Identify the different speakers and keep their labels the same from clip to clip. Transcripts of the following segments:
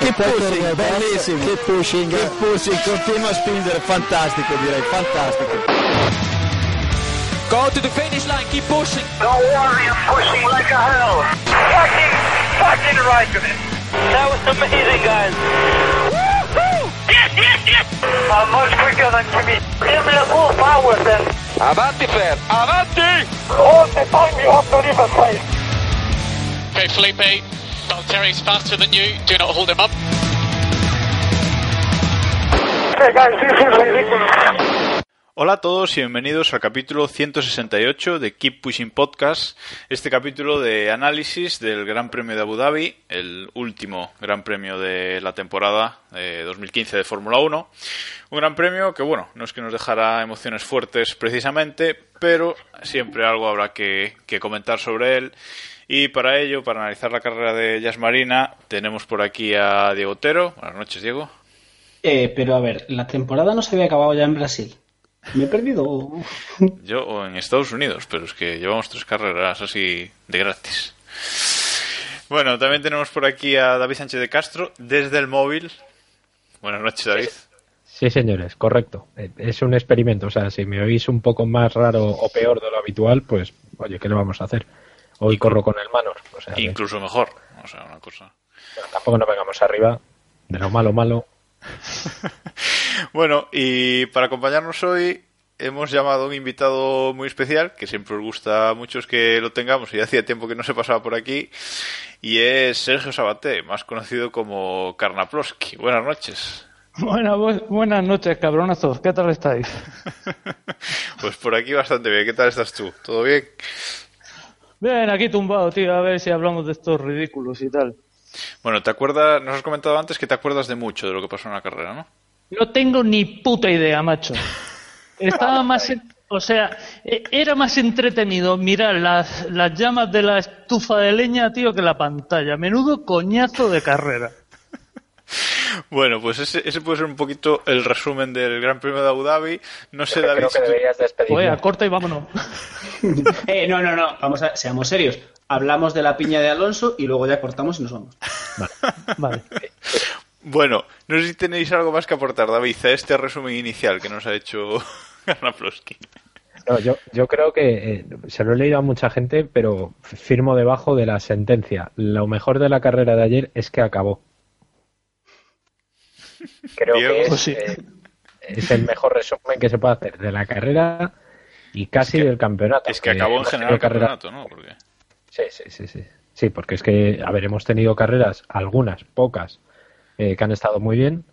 Speaker 1: Keep pushing, bellissimo. Keep pushing. Keep pushing, continua a spingere, fantastico direi, fantastico.
Speaker 2: Go to the finish line, keep pushing.
Speaker 3: Don't worry, I'm pushing like a hell. Fucking, fucking right with it. That was amazing, guys. Woo-hoo! Yes, yes, yes! I'm much quicker than Jimmy. Give me the full power then.
Speaker 2: Avanti, Fer. Avanti!
Speaker 3: All the time you have to leave a place.
Speaker 4: Okay, Felipe, Faster than you. Do not hold him up.
Speaker 5: Hola a todos y bienvenidos al capítulo 168 de Keep Pushing Podcast, este capítulo de análisis del Gran Premio de Abu Dhabi, el último Gran Premio de la temporada de 2015 de Fórmula 1. Un Gran Premio que, bueno, no es que nos dejara emociones fuertes precisamente, pero siempre algo habrá que, que comentar sobre él. Y para ello, para analizar la carrera de Jazz Marina, tenemos por aquí a Diego Otero. Buenas noches, Diego.
Speaker 6: Eh, pero a ver, la temporada no se había acabado ya en Brasil. Me he perdido.
Speaker 5: Yo o en Estados Unidos, pero es que llevamos tres carreras así de gratis. Bueno, también tenemos por aquí a David Sánchez de Castro desde el móvil. Buenas noches, David.
Speaker 7: Sí, señores, correcto. Eh, Es un experimento. O sea, si me oís un poco más raro o peor de lo habitual, pues, oye, ¿qué le vamos a hacer? Hoy corro con el Manor. O sea, que-
Speaker 5: Incluso mejor. O sea, una cosa.
Speaker 7: pero tampoco nos vengamos arriba de lo malo, malo.
Speaker 5: Bueno, y para acompañarnos hoy hemos llamado a un invitado muy especial, que siempre os gusta a muchos que lo tengamos y hacía tiempo que no se pasaba por aquí, y es Sergio Sabaté, más conocido como Karnaploski. Buenas noches.
Speaker 8: Buena- bu- buenas noches, cabronazos. ¿Qué tal estáis?
Speaker 5: Pues por aquí bastante bien. ¿Qué tal estás tú? ¿Todo bien?
Speaker 8: Bien, aquí tumbado, tío, a ver si hablamos de estos ridículos y tal.
Speaker 5: Bueno, ¿te acuerdas? Nos has comentado antes que te acuerdas de mucho de lo que pasó en la carrera, ¿no?
Speaker 8: No tengo ni puta idea, macho. Estaba más... en- O sea, e- era más entretenido mirar las, las llamas de la estufa de leña, tío, que la pantalla. Menudo coñazo de carrera.
Speaker 5: Bueno, pues ese, ese puede ser un poquito el resumen del Gran Premio de Abu Dhabi. No sé, David,
Speaker 7: Creo
Speaker 5: si
Speaker 7: que deberías despedirme.
Speaker 8: Oye, corta y vámonos.
Speaker 6: Eh, no, no, no. Vamos a, seamos serios. Hablamos de la piña de Alonso y luego ya cortamos y nos vamos.
Speaker 8: Vale.
Speaker 5: Bueno, no sé si tenéis algo más que aportar, David, a este resumen inicial que nos ha hecho.
Speaker 7: No, yo, yo creo que eh, se lo he leído a mucha gente, pero firmo debajo de la sentencia. Lo mejor de la carrera de ayer es que acabó. Creo
Speaker 5: Diego.
Speaker 7: que es,
Speaker 8: sí.
Speaker 7: eh, es el mejor resumen que se puede hacer de la carrera y casi del campeonato.
Speaker 5: Es que acabó en general el
Speaker 7: carrera-
Speaker 5: campeonato, ¿no? Porque...
Speaker 7: Sí, sí, sí, sí. Sí, porque es que, a ver, hemos tenido carreras, algunas, pocas, eh, que han estado muy bien,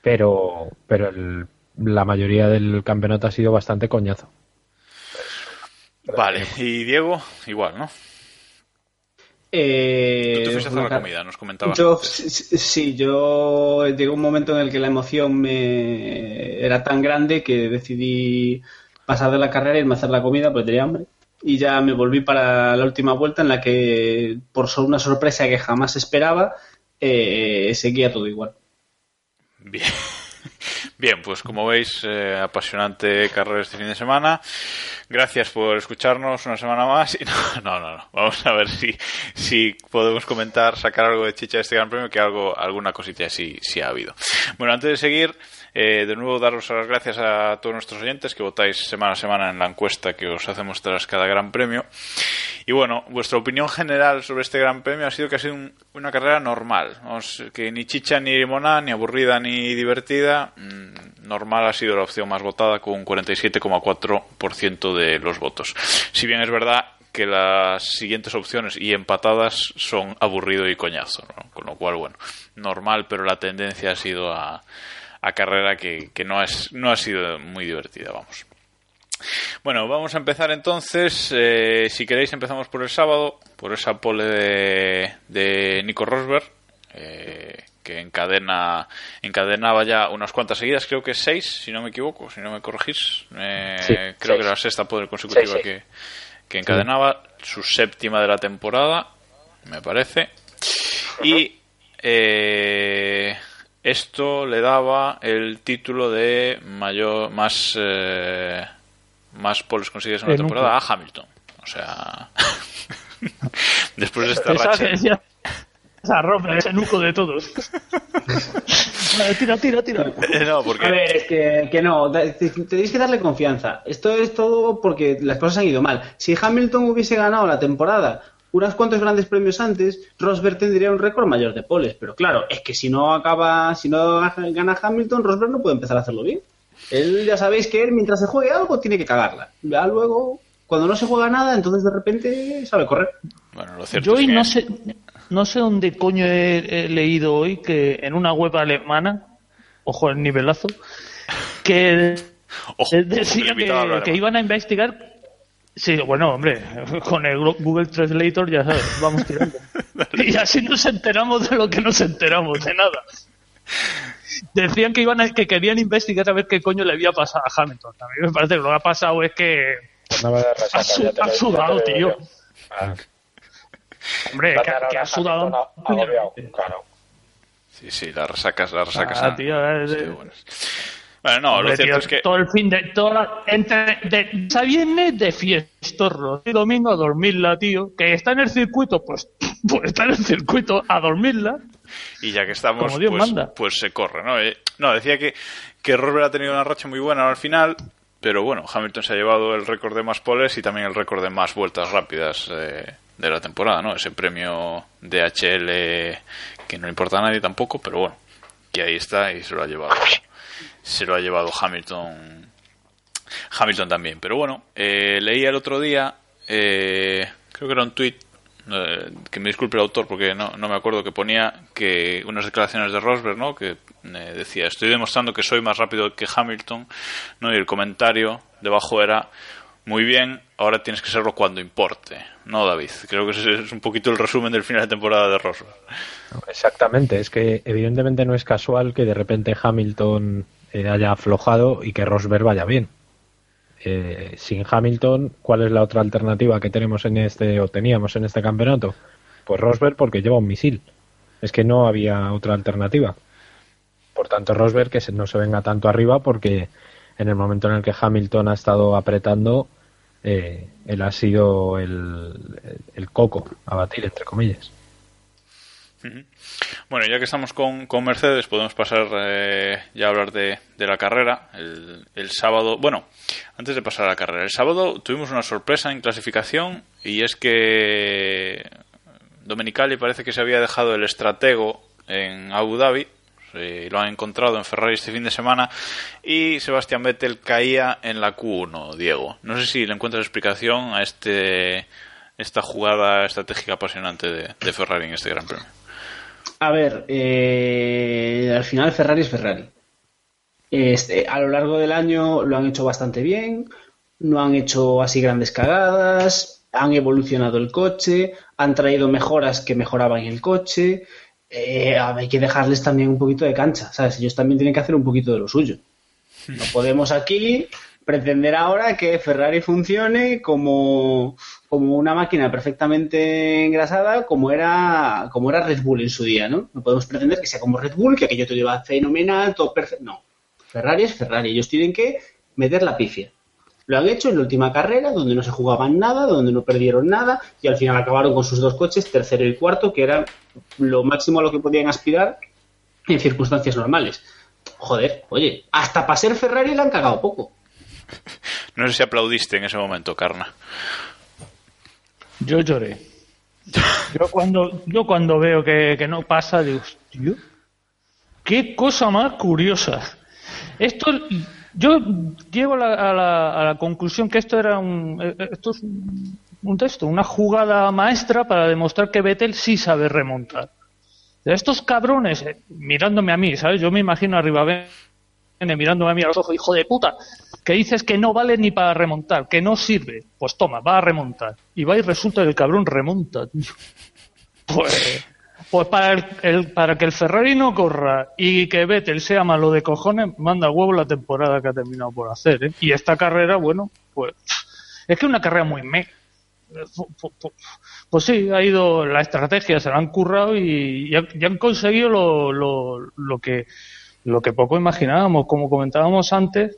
Speaker 7: pero, pero el- la mayoría del campeonato ha sido bastante coñazo.
Speaker 5: Vale, y Diego, igual, ¿no?
Speaker 6: Eh,
Speaker 5: Tú te fuiste a hacer la comida, nos comentabas.
Speaker 6: Yo, sí, yo llegó un momento en el que la emoción me era tan grande que decidí pasar de la carrera y irme a hacer la comida, pues tenía hambre. Y ya me volví para la última vuelta en la que, por una sorpresa que jamás esperaba, eh, seguía todo igual.
Speaker 5: Bien. Bien, pues como veis, eh, apasionante carrera este fin de semana. Gracias por escucharnos una semana más. Y no, no, no, no. Vamos a ver si, si podemos comentar, sacar algo de chicha de este gran premio, que algo, alguna cosita sí, sí ha habido. Bueno, antes de seguir, eh, de nuevo daros las gracias a todos nuestros oyentes que votáis semana a semana en la encuesta que os hacemos tras cada gran premio. Y bueno, vuestra opinión general sobre este gran premio ha sido que ha sido un- una carrera normal. Que ni chicha ni limona, ni aburrida ni divertida. Mm, Normal ha sido la opción más votada con un 47,4% de los votos. Si bien es verdad que las siguientes opciones y empatadas son aburrido y coñazo, ¿no? Con lo cual, bueno, normal, pero la tendencia ha sido a, a carrera que, que no, es, no ha sido muy divertida, vamos. Bueno, vamos a empezar entonces. eh, si queréis, empezamos por el sábado, por esa pole de, de Nico Rosberg, eh, que encadena encadenaba ya unas cuantas seguidas, creo que seis, si no me equivoco, si no me corregís. Eh, creo que era la sexta poder consecutiva que, que encadenaba, su séptima de la temporada, me parece. Y eh, esto le daba el título de mayor más eh, más poles conseguidos en una temporada a Hamilton. O sea, después de esta racha.
Speaker 8: Esa ropa, ese nuco de todos. tira, tira, tira.
Speaker 5: Eh, no, porque...
Speaker 6: A ver, es que, que no, tenéis que darle confianza. Esto es todo porque las cosas han ido mal. Si Hamilton hubiese ganado la temporada unos cuantos grandes premios antes, Rosberg tendría un récord mayor de poles. Pero claro, es que si no acaba, si no gana Hamilton, Rosberg no puede empezar a hacerlo bien. Él ya sabéis que él mientras se juegue algo tiene que cagarla. Ya luego, cuando no se juega nada, entonces de repente sabe correr.
Speaker 5: Bueno, lo cierto
Speaker 8: Yo
Speaker 5: es
Speaker 8: hoy
Speaker 5: que...
Speaker 8: no sé, no sé dónde coño he, he leído hoy que en una web alemana, ojo el nivelazo, que
Speaker 5: Ojo,
Speaker 8: decía que, iban a investigar. Sí, bueno, hombre, con el Google Translator ya sabes, vamos tirando. y así nos enteramos de lo que nos enteramos, de nada. Decían que iban a- que querían investigar a ver qué coño le había pasado a Hamilton. A mí me parece que lo que ha pasado es que
Speaker 7: resaca,
Speaker 8: ha, su-
Speaker 7: ya te
Speaker 8: ha
Speaker 7: lo-
Speaker 8: sudado, tío.
Speaker 7: Ah,
Speaker 8: Hombre, que, ha sudado.
Speaker 7: agobiado, agobiado, claro.
Speaker 5: Sí, sí, las resacas, las resacas.
Speaker 8: Ah, tío,
Speaker 5: han
Speaker 8: es-
Speaker 5: sido buenas. Bueno, no, lo cierto
Speaker 8: tío,
Speaker 5: es que...
Speaker 8: todo el fin de toda la- entre de esa viernes de fiestorro y domingo a dormirla tío que está en el circuito pues pues está en el circuito a dormirla
Speaker 5: Y ya que estamos,
Speaker 8: Como Dios
Speaker 5: pues,
Speaker 8: manda.
Speaker 5: pues se corre, ¿no? Eh, no, decía que, que Rosberg ha tenido una racha muy buena al final, pero bueno, Hamilton se ha llevado el récord de más poles y también el récord de más vueltas rápidas eh, de la temporada, ¿no? Ese premio DHL que no importa a nadie tampoco, pero bueno, que ahí está y se lo ha llevado, se lo ha llevado Hamilton, Hamilton también. Pero bueno, eh, leía el otro día, eh, creo que era un tweet que me disculpe el autor porque no, no me acuerdo que ponía que unas declaraciones de Rosberg no que eh, decía estoy demostrando que soy más rápido que Hamilton no y el comentario debajo era muy bien ahora tienes que serlo cuando importe no David creo que ese es un poquito el resumen del final de temporada de Rosberg.
Speaker 7: Exactamente, es que evidentemente no es casual que de repente Hamilton eh, haya aflojado y que Rosberg vaya bien. Eh, sin Hamilton, ¿cuál es la otra alternativa que tenemos en este o teníamos en este campeonato? Pues Rosberg porque lleva un misil. Es que no había otra alternativa. Por tanto, Rosberg que no se venga tanto arriba porque en el momento en el que Hamilton ha estado apretando, eh, él ha sido el, el coco a batir, entre comillas.
Speaker 5: Bueno, ya que estamos con, con Mercedes, podemos pasar eh, ya a hablar de, de la carrera. El, el sábado, bueno, antes de pasar a la carrera, el sábado tuvimos una sorpresa en clasificación y es que Domenicali parece que se había dejado el estratego en Abu Dhabi. lo han encontrado en Ferrari este fin de semana y Sebastián Vettel caía en la Q1, Diego. No sé si le encuentras explicación a este esta jugada estratégica apasionante de, de Ferrari en este Gran Premio.
Speaker 6: A ver, eh, al final Ferrari es Ferrari. Este, a lo largo del año lo han hecho bastante bien, no han hecho así grandes cagadas, han evolucionado el coche, han traído mejoras que mejoraban el coche. Eh, hay que dejarles también un poquito de cancha, ¿sabes? Ellos también tienen que hacer un poquito de lo suyo. No podemos aquí pretender ahora que Ferrari funcione como, como una máquina perfectamente engrasada como era, como era Red Bull en su día, ¿no? No podemos pretender que sea como Red Bull, que aquello todo iba fenomenal, todo perfecto. No. Ferrari es Ferrari. Ellos tienen que meter la pifia. Lo han hecho en la última carrera, donde no se jugaban nada, donde no perdieron nada, y al final acabaron con sus dos coches, tercero y cuarto, que era lo máximo a lo que podían aspirar en circunstancias normales. Joder, oye, hasta para ser Ferrari le han cagado poco.
Speaker 5: No sé si aplaudiste en ese momento, Carna.
Speaker 8: Yo lloré. Yo cuando, yo cuando veo que, que no pasa, digo, tío, qué cosa más curiosa. Esto, yo llego a la, a la- a la conclusión que esto era un, esto es un, un texto, una jugada maestra para demostrar que Vettel sí sabe remontar. Estos cabrones, eh, mirándome a mí, ¿sabes? Yo me imagino arriba mirándome a mí a los ojos, hijo de puta, que dices que no vale ni para remontar, que no sirve. Pues toma, va a remontar. Y va y resulta que el cabrón remonta, tío. Pues Pues para, el, el- para que el Ferrari no corra y que Vettel sea malo de cojones, manda huevo la temporada que ha terminado por hacer. ¿eh? Y esta carrera, bueno, pues es que es una carrera muy me. Fu- fu- fu- Pues sí, ha ido la estrategia, se la han currado y, y han, han conseguido lo, lo, lo que lo que poco imaginábamos, como comentábamos antes,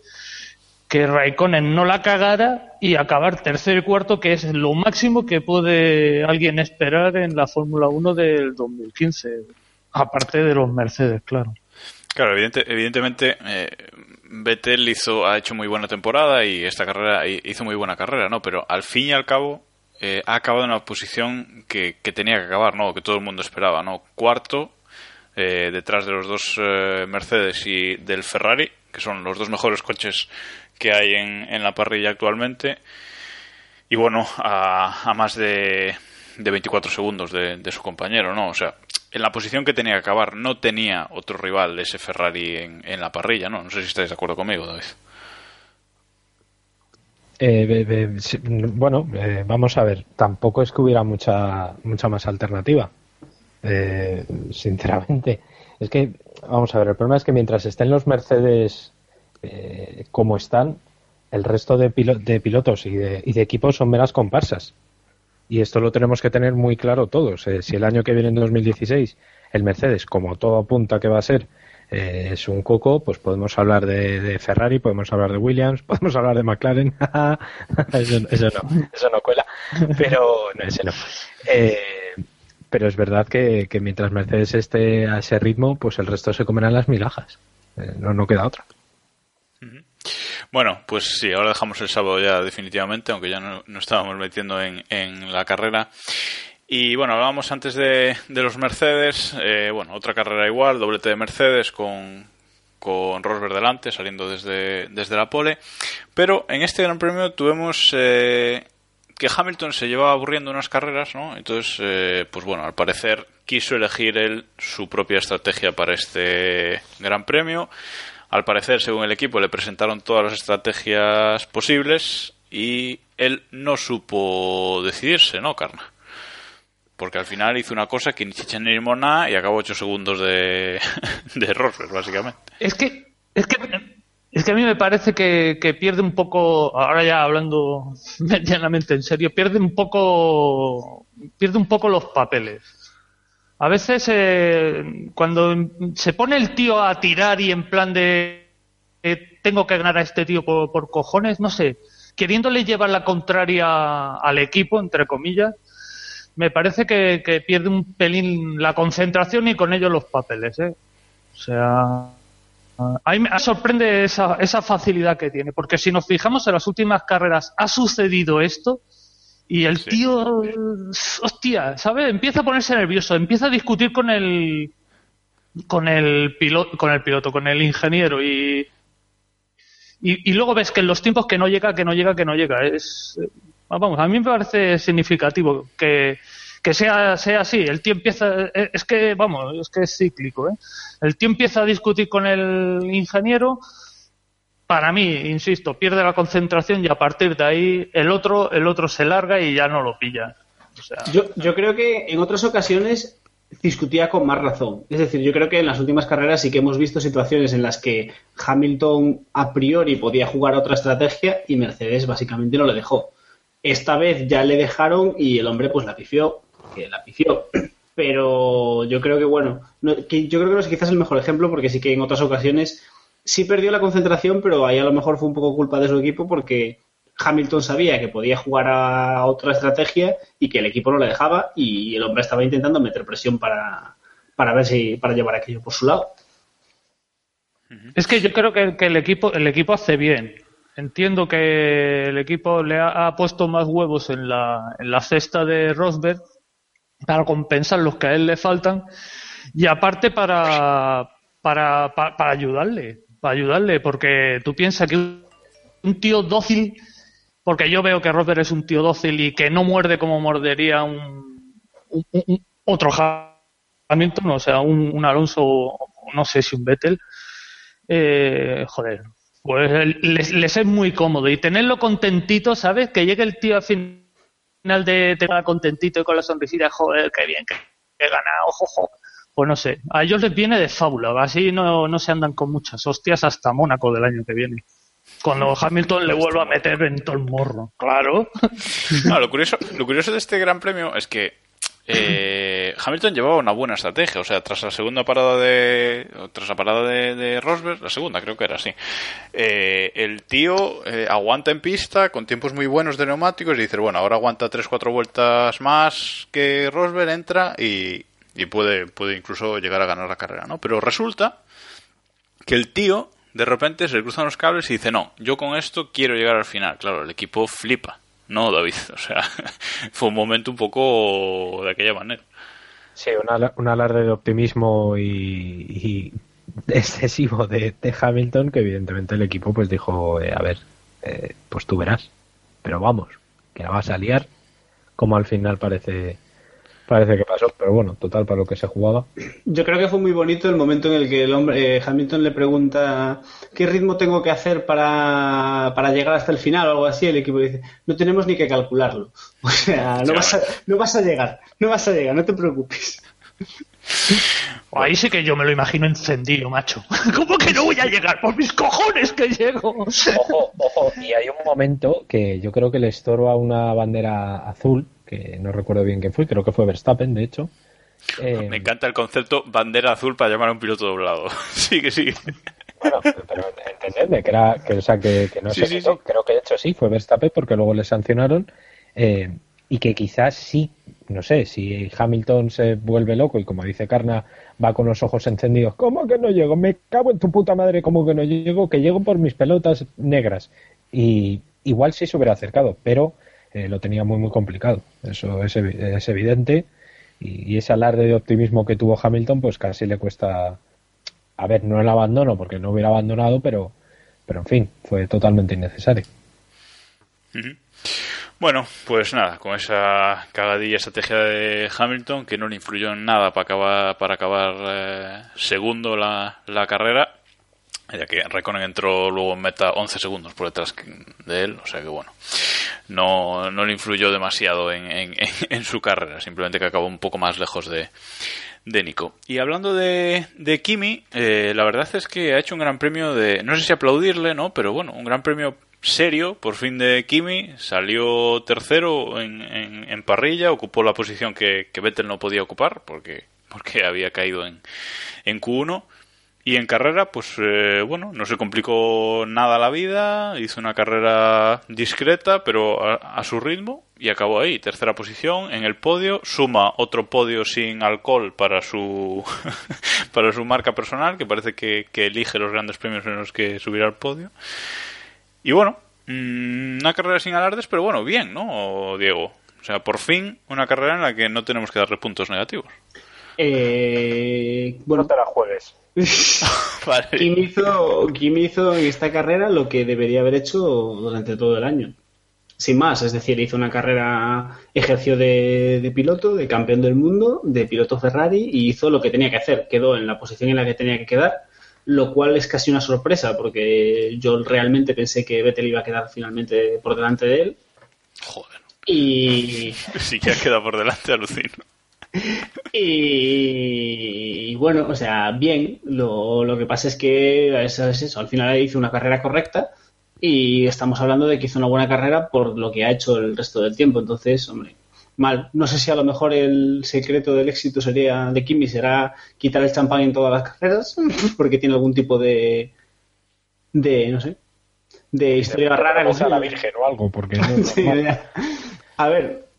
Speaker 8: que Raikkonen no la cagara y acabar tercero y cuarto, que es lo máximo que puede alguien esperar en la Fórmula 1 del 2015, aparte de los Mercedes, claro.
Speaker 5: Claro, evidente- evidentemente eh, Vettel hizo, ha hecho muy buena temporada y esta carrera hi- hizo muy buena carrera, ¿no? Pero al fin y al cabo eh, ha acabado en una posición que, que tenía que acabar, ¿no? Que todo el mundo esperaba, ¿no? Cuarto, eh, detrás de los dos eh, Mercedes y del Ferrari, que son los dos mejores coches que hay en, la parrilla actualmente. Y bueno, a, más de, de 24 segundos de, su compañero, ¿no? O sea, en la posición que tenía que acabar no tenía otro rival ese Ferrari en, la parrilla, ¿no? No sé si estáis de acuerdo conmigo, David.
Speaker 7: Eh, sí, bueno, eh, vamos a ver. Tampoco es que hubiera mucha mucha más alternativa. Eh, sinceramente, es que vamos a ver. El problema es que mientras estén los Mercedes eh, como están, el resto de, pilo- de pilotos y de, y de equipos son meras comparsas. Y esto lo tenemos que tener muy claro todos. Eh, si el año que viene, en 2016, el Mercedes, como todo apunta que va a ser, eh, es un coco, pues podemos hablar de, de Ferrari, podemos hablar de Williams, podemos hablar de McLaren. eso, eso no, eso no cuela. Pero, no, ese no. Eh, pero es verdad que, que mientras Mercedes esté a ese ritmo, pues el resto se comerán las milajas. Eh, no, no queda otra.
Speaker 5: Bueno, pues sí, ahora dejamos el sábado ya definitivamente, aunque ya no, no estábamos metiendo en, en la carrera. Y bueno, hablábamos antes de, de los Mercedes, eh, bueno, otra carrera igual, doblete de Mercedes con, con Rosberg delante, saliendo desde, desde la pole. Pero en este Gran Premio tuvimos eh, que Hamilton se llevaba aburriendo unas carreras, ¿no? Entonces, eh, pues bueno, al parecer quiso elegir él su propia estrategia para este Gran Premio. Al parecer, según el equipo, le presentaron todas las estrategias posibles y él no supo decidirse, ¿no, Carna? Porque al final hizo una cosa que ni chicha ni limona y acabó 8 segundos de, de Rosberg, básicamente.
Speaker 8: Es que, es que, es que a mí me parece que, que pierde un poco, ahora ya hablando medianamente en serio, pierde un poco, pierde un poco los papeles. A veces eh, cuando se pone el tío a tirar y en plan de eh, tengo que ganar a este tío por, por cojones, no sé, queriéndole llevar la contraria al equipo, entre comillas, me parece que, que pierde un pelín la concentración y con ello los papeles, ¿eh? O sea, a mí me sorprende esa, esa facilidad que tiene, porque si nos fijamos en las últimas carreras ha sucedido esto y el
Speaker 5: Sí.
Speaker 8: tío, hostia, ¿sabes? Empieza a ponerse nervioso, empieza a discutir con el con el piloto, con el piloto, con el ingeniero y, y y luego ves que en los tiempos que no llega, que no llega, que no llega, es vamos, a mí me parece significativo que que sea, sea así, el tío empieza, eh, es que, vamos, es que es cíclico, ¿eh? El tío empieza a discutir con el ingeniero, para mí, insisto, pierde la concentración y a partir de ahí el otro, el otro se larga y ya no lo pilla. O sea,
Speaker 6: Yo, yo creo que en otras ocasiones discutía con más razón. Es decir, yo creo que en las últimas carreras sí que hemos visto situaciones en las que Hamilton a priori podía jugar otra estrategia y Mercedes básicamente no le dejó. Esta vez ya le dejaron y el hombre pues la pifió, que la pifió. Pero yo creo que bueno, yo creo que no es quizás el mejor ejemplo porque sí que en otras ocasiones sí perdió la concentración, pero ahí a lo mejor fue un poco culpa de su equipo porque Hamilton sabía que podía jugar a otra estrategia y que el equipo no le dejaba y el hombre estaba intentando meter presión para, para ver si para llevar aquello por su lado.
Speaker 8: Es que yo creo que, que el equipo el equipo hace bien. Entiendo que el equipo le ha, ha puesto más huevos en la, en la cesta de Rosberg para compensar los que a él le faltan y aparte para, para, para, para ayudarle, para ayudarle, porque tú piensas que un tío dócil, porque yo veo que Rosberg es un tío dócil y que no muerde como mordería un, un- otro Hamilton, o sea, un, Alonso, no sé si un Vettel, eh, joder, pues les, les es muy cómodo y tenerlo contentito, ¿sabes? Que llegue el tío al final de tenerlo contentito y con la sonrisita, joder, qué bien, qué he ganado, jojo. Pues no sé, a ellos les viene de fábula, así no, no se andan con muchas hostias hasta Mónaco del año que viene. Cuando Hamilton le vuelva a meter en todo el morro. Claro.
Speaker 5: No, lo, curioso, lo curioso de este Gran Premio es que eh, Hamilton llevaba una buena estrategia. O sea, tras la segunda parada de. Tras la parada de, Rosberg, la segunda creo que era así. eh, el tío eh, aguanta en pista con tiempos muy buenos de neumáticos y dice: Bueno, ahora aguanta 3-4 vueltas más que Rosberg, entra y, y puede, puede incluso llegar a ganar la carrera, ¿no? Pero resulta que el tío de repente se le cruzan los cables y dice, no, yo con esto quiero llegar al final. Claro, el equipo flipa. No, David, o sea, fue un momento un poco de aquella manera.
Speaker 7: Sí, un, ala- un alarde de optimismo y, y excesivo de, de Hamilton que evidentemente el equipo pues dijo, eh, a ver, eh, pues tú verás, pero vamos, que la vas a liar como al final parece parece que pasó, pero bueno, total para lo que se jugaba.
Speaker 6: Yo creo que fue muy bonito el momento en el que el hombre, eh, Hamilton le pregunta qué ritmo tengo que hacer para, para llegar hasta el final o algo así. El equipo dice, no tenemos ni que calcularlo. O sea, no vas, a, no vas a llegar, no vas a llegar, no te preocupes.
Speaker 8: Ahí sí que yo me lo imagino encendido, macho. ¿Cómo que no voy a llegar? Por mis cojones que llego.
Speaker 7: Ojo, ojo, y hay un momento que yo creo que le estorba una bandera azul, que no recuerdo bien quién fue, creo que fue Verstappen, de hecho. Eh,
Speaker 5: Me encanta el concepto bandera azul para llamar a un piloto doblado. sigue, sigue.
Speaker 7: Bueno, pero entendedme que era que, o sea, que, que no
Speaker 5: Sí, sí, sí.
Speaker 7: creo que de hecho sí fue Verstappen porque luego le sancionaron eh, y que quizás sí no sé si Hamilton se vuelve loco y como dice Carna va con los ojos encendidos ¿cómo que no llego? me cago en tu puta madre ¿cómo que no llego? que llego por mis pelotas negras y igual sí se hubiera acercado pero eh, lo tenía muy muy complicado. Eso es, es evidente. Y, ese alarde de optimismo que tuvo Hamilton pues casi le cuesta a ver, no el abandono, porque no hubiera abandonado, pero, pero en fin, fue totalmente innecesario.
Speaker 5: Bueno, pues nada, con esa cagadilla estrategia de Hamilton, que no le influyó en nada para acabar, para acabar eh, segundo la, la carrera, ya que Raikkonen entró luego en meta 11 segundos por detrás de él, o sea que bueno, no, no le influyó demasiado en, en- en su carrera, simplemente que acabó un poco más lejos de, de Nico. Y hablando de, de Kimi, eh, la verdad es que ha hecho un gran premio de, no sé si aplaudirle, ¿no? Pero bueno, un gran premio serio, por fin de Kimi, salió tercero en, en- en parrilla, ocupó la posición que, que Vettel no podía ocupar porque, porque había caído en, en Q1. Y en carrera, pues eh, bueno, no se complicó nada la vida, hizo una carrera discreta, pero a, su ritmo, y acabó ahí, tercera posición en el podio, suma otro podio sin alcohol para su para su marca personal, que parece que, que elige los grandes premios en los que subir al podio. Y bueno, mm, una carrera sin alardes, pero bueno, bien, ¿no, Diego? O sea, por fin una carrera en la que no tenemos que darle puntos negativos.
Speaker 6: Eh, bueno,
Speaker 7: No te la juegues.
Speaker 5: Vale.
Speaker 6: Kim hizo, Kim hizo en esta carrera lo que debería haber hecho durante todo el año. Sin más, es decir, hizo una carrera, ejerció de, de piloto, de campeón del mundo, de piloto Ferrari y hizo lo que tenía que hacer. Quedó en la posición en la que tenía que quedar, lo cual es casi una sorpresa porque yo realmente pensé que Vettel iba a quedar finalmente por delante de él.
Speaker 5: Joder.
Speaker 6: Y,
Speaker 5: Sí que ha quedado por delante, alucino.
Speaker 6: Y, y bueno, o sea, bien. Lo, lo que pasa es que eso es eso. Al final hizo una carrera correcta y estamos hablando de que hizo una buena carrera por lo que ha hecho el resto del tiempo. Entonces, hombre, mal. No sé si a lo mejor el secreto del éxito sería de Kimi será quitar el champán en todas las carreras porque tiene algún tipo de de no sé de historia rara. Con-
Speaker 7: la Virgen o algo, porque no,
Speaker 6: Sí. A ver,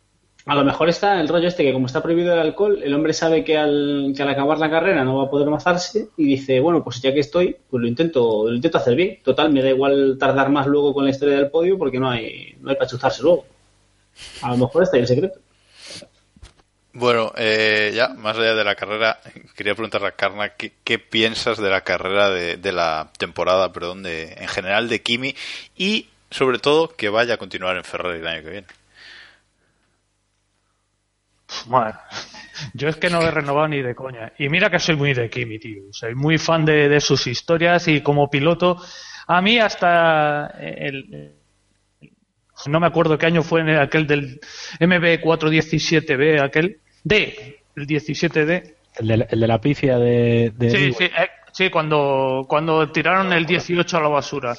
Speaker 6: a lo mejor está el rollo este que como está prohibido el alcohol, el hombre sabe que al, que al acabar la carrera no va a poder mazarse y dice, bueno, pues ya que estoy, pues lo intento, lo intento hacer bien. Total, me da igual tardar más luego con la historia del podio porque no hay, no hay para chuzarse luego. A lo mejor está ahí el secreto.
Speaker 5: Bueno, eh, ya más allá de la carrera, quería preguntarle a Carna qué, qué piensas de la carrera de, de la temporada, perdón, de, en general de Kimi y sobre todo que vaya a continuar en Ferrari el año que viene.
Speaker 8: Bueno, yo es que no he renovado ni de coña. Y mira que soy muy de Kimi, tío. Soy muy fan de, de sus historias y como piloto, a mí hasta el, no me acuerdo qué año fue en aquel del MB417B, aquel D, el 17D.
Speaker 7: El de, la- el de la pifia de... de
Speaker 8: Sí, sí, eh, sí, cuando, cuando tiraron el 18 a la basura.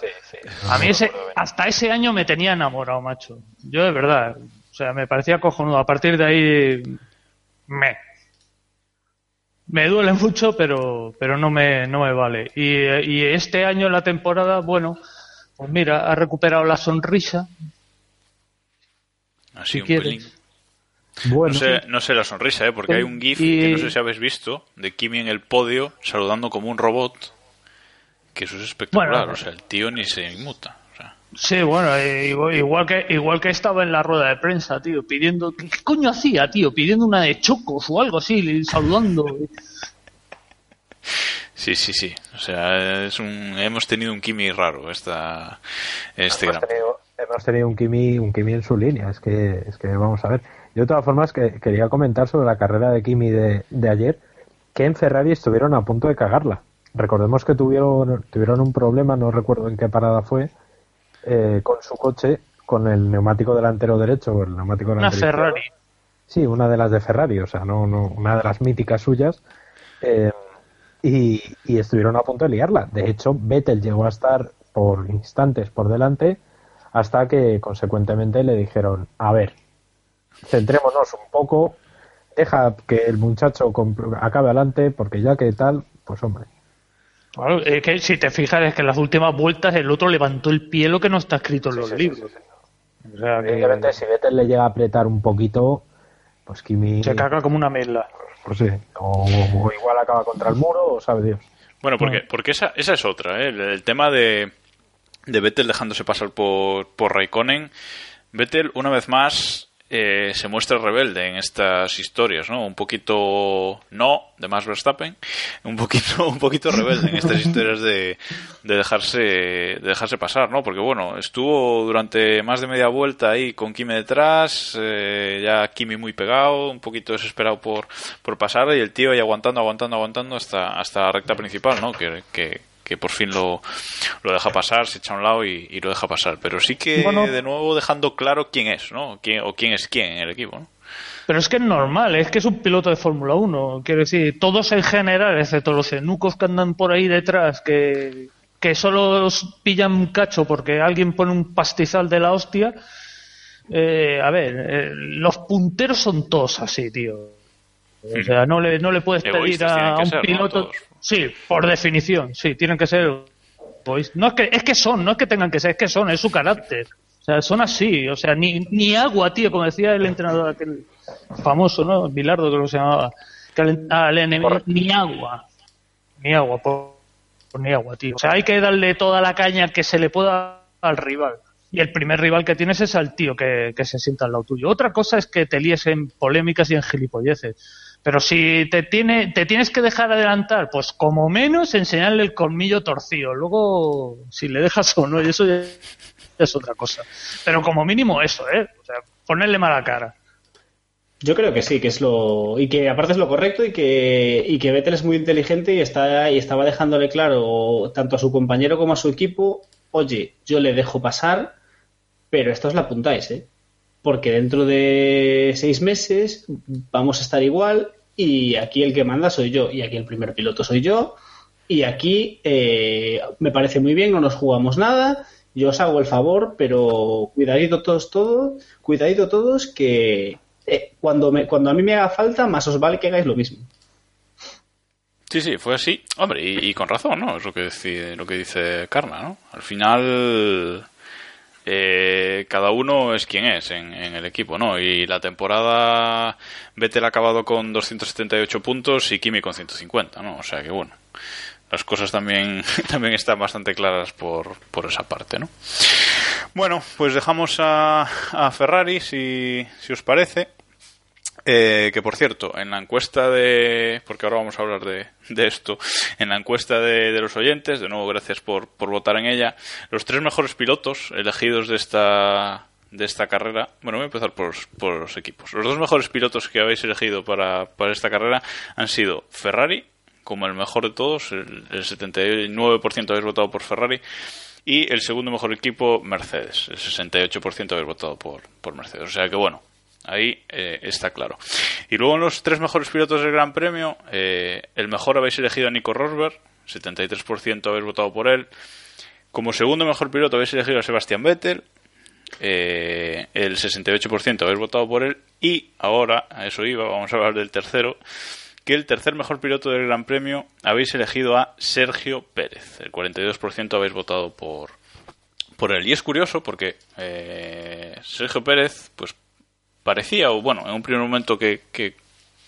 Speaker 8: A mí ese, hasta ese año me tenía enamorado, macho. Yo de verdad. O sea, me parecía cojonudo. A partir de ahí, me. Me duele mucho, pero, pero no me, no me vale. Y, y este año la temporada, bueno, pues mira, ha recuperado la sonrisa.
Speaker 5: Así
Speaker 8: Si
Speaker 5: un
Speaker 8: quieres.
Speaker 5: pelín.
Speaker 7: Bueno,
Speaker 5: No sé, no sé la sonrisa, ¿eh? porque hay un GIF
Speaker 8: Y-
Speaker 5: que no sé si habéis visto de Kimi en el podio saludando como un robot. Que eso es espectacular.
Speaker 8: Bueno,
Speaker 5: o sea, el tío ni se inmuta.
Speaker 8: Sí, bueno, eh, igual, que igual que estaba en la rueda de prensa, tío, pidiendo ¿qué, qué coño hacía, tío? Pidiendo una de chocos o algo así, saludando.
Speaker 5: sí, sí, sí. O sea, es un, hemos tenido un Kimi raro esta, este
Speaker 7: hemos
Speaker 5: gran.
Speaker 7: tenido, hemos tenido un Kimi, un Kimi en su línea, es que, es que vamos a ver. Yo de todas formas que quería comentar sobre la carrera de Kimi de, de ayer, que en Ferrari estuvieron a punto de cagarla. Recordemos que tuvieron, tuvieron un problema, no recuerdo en qué parada fue, eh, con su coche, con el neumático delantero derecho o el neumático
Speaker 8: Una
Speaker 7: delantero izquierdo.
Speaker 8: Ferrari.
Speaker 7: Sí, una de las de Ferrari, o sea, no, no una de las míticas suyas. eh, y, y estuvieron a punto de liarla. De hecho, Vettel llegó a estar por instantes por delante hasta que, consecuentemente, le dijeron, a ver, centrémonos un poco, deja que el muchacho acabe adelante, porque ya que tal, pues hombre.
Speaker 8: Claro, es que si te fijas es que en las últimas vueltas el otro levantó el pie lo que no está escrito en los
Speaker 7: sí, sí,
Speaker 8: libros. O sea, que
Speaker 7: Evidentemente, si Vettel le llega a apretar un poquito, pues Kimi...
Speaker 8: se caga como una mela.
Speaker 7: Pues sí, o, o igual acaba contra el muro, o sabe Dios.
Speaker 5: Bueno, porque, porque esa, esa es otra, ¿eh? el, el tema de, de Vettel dejándose pasar por, por Raikkonen. Vettel, una vez más, eh, se muestra rebelde en estas historias, ¿no? Un poquito no de Max Verstappen, un poquito, un poquito rebelde en estas historias de, de dejarse, de dejarse pasar, ¿no? Porque bueno, estuvo durante más de media vuelta ahí con Kimi detrás, eh, ya Kimi muy pegado, un poquito desesperado por, por pasar y el tío ahí aguantando, aguantando, aguantando hasta, hasta la recta principal, ¿no? Que, que, que por fin lo, lo deja pasar, se echa a un lado y, y lo deja pasar. Pero sí que
Speaker 8: Bueno.
Speaker 5: de nuevo dejando claro quién es, ¿no? Quién, o quién es quién en el equipo, ¿no?
Speaker 8: Pero es que es normal, es que es un piloto de Fórmula 1. Quiero decir, todos en general, excepto los enucos que andan por ahí detrás, que, que solo os pillan un cacho porque alguien pone un pastizal de la hostia. eh, a ver, eh, los punteros son todos así, tío. O sea, no le, no le puedes pedir a, un piloto. Sí, por definición, sí, tienen que ser. No es que, es que son, no es que tengan que ser, es que son, es su carácter. O sea, son así, o sea, ni, ni agua, tío, como decía el entrenador aquel famoso, ¿no? Bilardo, que lo se llamaba. Que al, al enemigo, ni agua. Ni agua, por, por ni agua, tío. O sea, hay que darle toda la caña que se le pueda al rival. Y el primer rival que tienes es al tío que, que se sienta al lado tuyo. Otra cosa es que te líes en polémicas y en gilipolleces. Pero si te, tiene, te tienes que dejar adelantar, pues como menos enseñarle el colmillo torcido. Luego, si le dejas o no, y eso ya es otra cosa. Pero como mínimo eso, ¿eh? O sea, ponerle mala cara.
Speaker 6: Yo creo que sí, que es lo. Y que aparte es lo correcto y que, y que Vettel es muy inteligente y, está, y estaba dejándole claro tanto a su compañero como a su equipo: oye, yo le dejo pasar, pero esto os la apuntáis, ¿eh? Porque dentro de seis meses vamos a estar igual y aquí el que manda soy yo y aquí el primer piloto soy yo y aquí eh, me parece muy bien, no nos jugamos nada. Yo os hago el favor, pero cuidadito todos, todos, cuidadito todos que, eh, cuando, me, cuando a mí me haga falta, más os vale que hagáis lo mismo.
Speaker 5: Sí, sí, fue así. Hombre, y, con razón, ¿no? Es lo que, dice, lo que dice Carna, ¿no? Al final, eh, cada uno es quien es en, el equipo, ¿no? Y la temporada, Vettel ha acabado con 278 puntos y Kimi con 150, ¿no? O sea que bueno, las cosas también, también están bastante claras por, por esa parte, ¿no? Bueno, pues dejamos a, a Ferrari, si, si os parece. Eh, que por cierto, en la encuesta de. Porque ahora vamos a hablar de, de esto. En la encuesta de, de los oyentes, de nuevo, gracias por, por votar en ella. Los tres mejores pilotos elegidos de esta, de esta carrera. Bueno, voy a empezar por, por los equipos. Los dos mejores pilotos que habéis elegido para, para esta carrera han sido Ferrari, como el mejor de todos. El, el 79% habéis votado por Ferrari. Y el segundo mejor equipo, Mercedes. El 68% habéis votado por, por Mercedes. O sea que bueno, Ahí eh, está claro. Y luego en los tres mejores pilotos del Gran Premio, eh, el mejor habéis elegido a Nico Rosberg, 73% habéis votado por él. Como segundo mejor piloto habéis elegido a Sebastián Vettel, eh, el 68% habéis votado por él. Y ahora, a eso iba, vamos a hablar del tercero, que el tercer mejor piloto del Gran Premio habéis elegido a Sergio Pérez. El 42% habéis votado por, por él. Y es curioso porque eh, Sergio Pérez, pues parecía, o bueno, en un primer momento que, que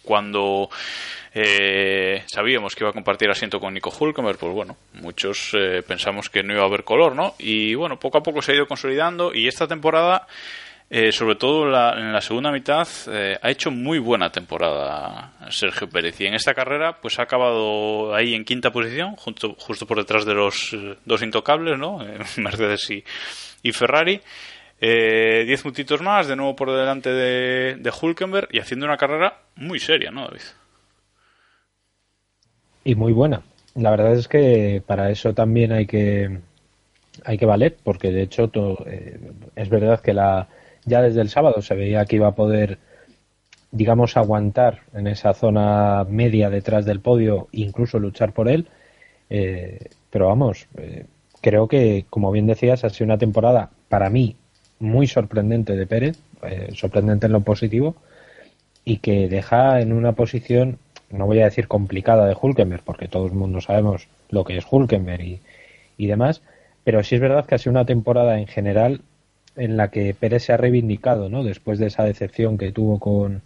Speaker 5: cuando eh, sabíamos que iba a compartir asiento con Nico Hulkenberg, pues bueno, muchos eh, pensamos que no iba a haber color, ¿no? Y bueno, poco a poco se ha ido consolidando y esta temporada, eh, sobre todo la, en la segunda mitad, eh, ha hecho muy buena temporada Sergio Pérez y en esta carrera pues ha acabado ahí en quinta posición, justo, justo por detrás de los eh, dos intocables, ¿no? Mercedes y, y Ferrari. Eh, diez puntitos más, de nuevo por delante de, de Hulkenberg y haciendo una carrera muy seria, ¿no, David?
Speaker 7: Y muy buena. La verdad es que para eso también hay que hay que valer, porque de hecho eh, es verdad que la ya desde el sábado se veía que iba a poder, digamos, aguantar en esa zona media detrás del podio, incluso luchar por él. Eh, pero vamos, eh, creo que, como bien decías, ha sido una temporada para mí muy sorprendente de Pérez, eh, sorprendente en lo positivo, y que deja en una posición, no voy a decir complicada de Hulkenberg, porque todo el mundo sabemos lo que es Hulkenberg y, y demás, pero sí es verdad que ha sido una temporada en general en la que Pérez se ha reivindicado, ¿no? Después de esa decepción que tuvo con,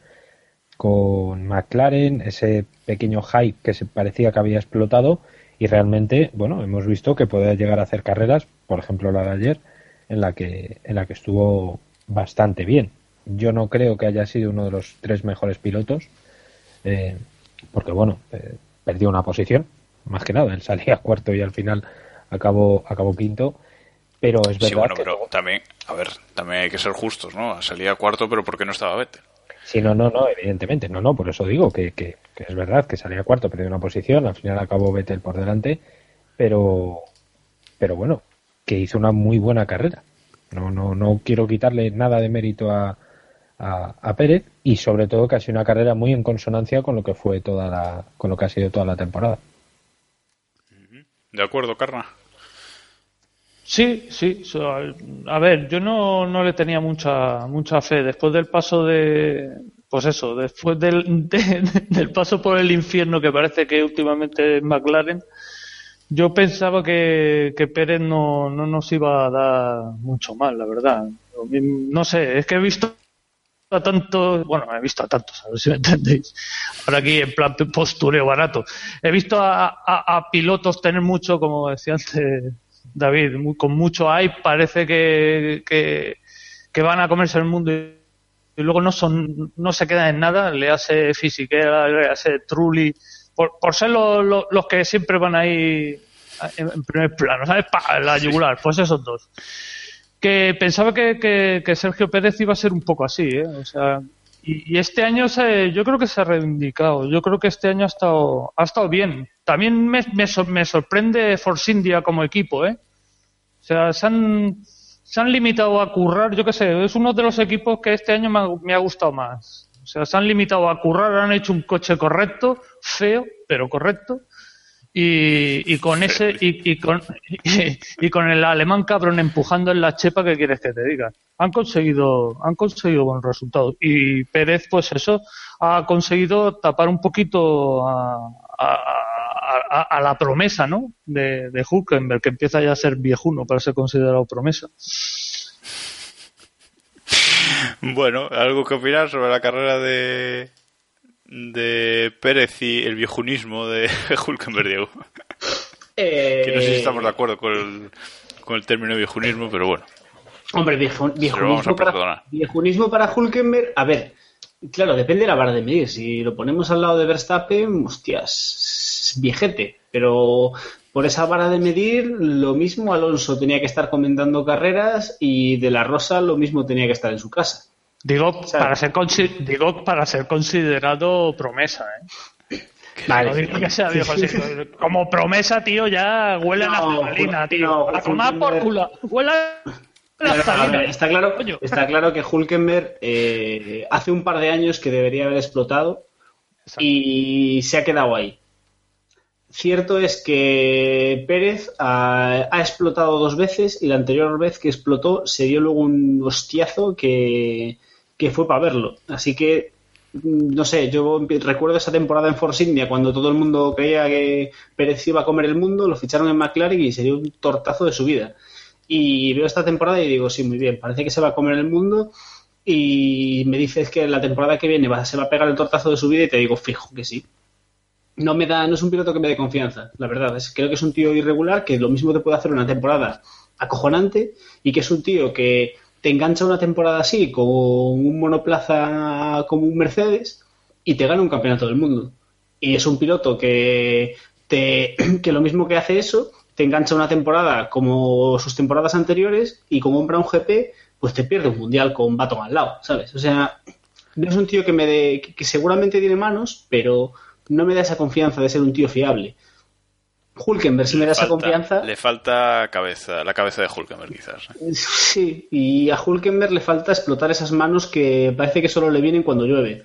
Speaker 7: con McLaren, ese pequeño hype que se parecía que había explotado y realmente, bueno, hemos visto que puede llegar a hacer carreras, por ejemplo la de ayer, en la que, en la que estuvo bastante bien. Yo no creo que haya sido uno de los tres mejores pilotos, eh, porque bueno, eh, perdió una posición, más que nada, él salía cuarto y al final acabó, acabó quinto, pero es verdad
Speaker 5: Sí, bueno,
Speaker 7: que
Speaker 5: pero también, a ver, también hay que ser justos, ¿no? Salía cuarto, pero ¿por qué no estaba Vettel?
Speaker 7: Sí, no, no, no, evidentemente, no, no, por eso digo que, que, que es verdad que salía cuarto, perdió una posición, al final acabó Vettel por delante, pero, pero bueno, que hizo una muy buena carrera. No, no, no quiero quitarle nada de mérito a, a, a Pérez y sobre todo que ha sido una carrera muy en consonancia con lo que fue toda la, con lo que ha sido toda la temporada.
Speaker 5: ¿De acuerdo, Carna?
Speaker 8: Sí, sí. A ver, yo no, no le tenía mucha mucha fe. Después del paso de, pues eso, después del, de- del paso por el infierno que parece que últimamente es McLaren, yo pensaba que, que Pérez no, no nos iba a dar mucho mal, la verdad. No sé, es que he visto a tantos, bueno, he visto a tantos, a ver si me entendéis. Ahora aquí en plan postureo barato. He visto a, a- pilotos tener mucho, como decía antes David, muy- con mucho hype, parece que, que, van a comerse el mundo y, y luego no son, no se quedan en nada, le hace fisiquera, le hace trulli, por, por ser lo- lo- los que siempre van ahí en, en primer plano, ¿sabes? Pa, la yugular, pues esos dos que pensaba que, que, que Sergio Pérez iba a ser un poco así, ¿eh? O sea, y, y este año se, yo creo que se ha reivindicado. Yo creo que este año ha estado, ha estado bien. También me, me, me sorprende Force India como equipo, ¿eh? O sea, se han, se han limitado a currar, yo qué sé, es uno de los equipos que este año me ha, me ha gustado más. O sea, se han limitado a currar, han hecho un coche correcto, feo, pero correcto. Y, y con ese y, y con y, y con el alemán cabrón empujando en la chepa que quieres que te diga han conseguido han conseguido buenos resultados y Pérez pues eso ha conseguido tapar un poquito a, a- a- a la promesa no de, de Hulkenberg que empieza ya a ser viejuno para ser considerado promesa
Speaker 5: Bueno, ¿algo que opinar sobre la carrera de, de Pérez y el viejunismo de Hulkenberg, Diego?
Speaker 6: Eh,
Speaker 5: Que no sé si estamos de acuerdo con el, con el término viejunismo, pero bueno.
Speaker 6: Hombre, viejo- viejunismo para, viejunismo para Hulkenberg. A ver, claro, depende de la vara de medir. Si lo ponemos al lado de Verstappen, hostias, es viejete. Pero por esa vara de medir, lo mismo Alonso tenía que estar comentando carreras y De La Rosa lo mismo tenía que estar en su casa.
Speaker 8: digo para ser consi- digo para ser considerado promesa ¿eh? No digo que sea viejo, así, como promesa, tío, ya huele a
Speaker 6: No,
Speaker 8: naftalina, tío.
Speaker 6: no,
Speaker 8: a tomar por culo. Huele a
Speaker 6: está, claro, está claro que Hulkenberg eh, hace un par de años que debería haber explotado y se ha quedado ahí. Cierto es que Pérez ha, explotado dos veces y la anterior vez que explotó se dio luego un hostiazo que, que fue para verlo. Así que, mm, no sé, yo recuerdo esa temporada en Force India cuando todo el mundo creía que Pérez iba a comer el mundo, lo ficharon en McLaren y se dio un tortazo de su vida. Y veo esta temporada y digo, sí, muy bien, parece que se va a comer el mundo y me dices que la temporada que viene se va a pegar el tortazo de su vida y te digo, fijo que sí no me da, no es un piloto que me dé confianza, la verdad. Es, creo que es un tío irregular que lo mismo te puede hacer una temporada acojonante y que es un tío que te engancha una temporada así con un monoplaza como un Mercedes y te gana un campeonato del mundo. Y es un piloto que, te, que lo mismo que hace eso, te engancha una temporada como sus temporadas anteriores y como un GP, pues te pierde un mundial con Baton al lado, ¿sabes? O sea, no es un tío que me dé, que seguramente tiene manos, pero no me da esa confianza de ser un tío fiable. Hulkenberg si me da esa confianza.
Speaker 5: Le falta cabeza, la cabeza de Hulkenberg quizás.
Speaker 6: ¿eh? Sí, y a Hulkenberg le falta explotar esas manos que parece que solo le vienen cuando llueve.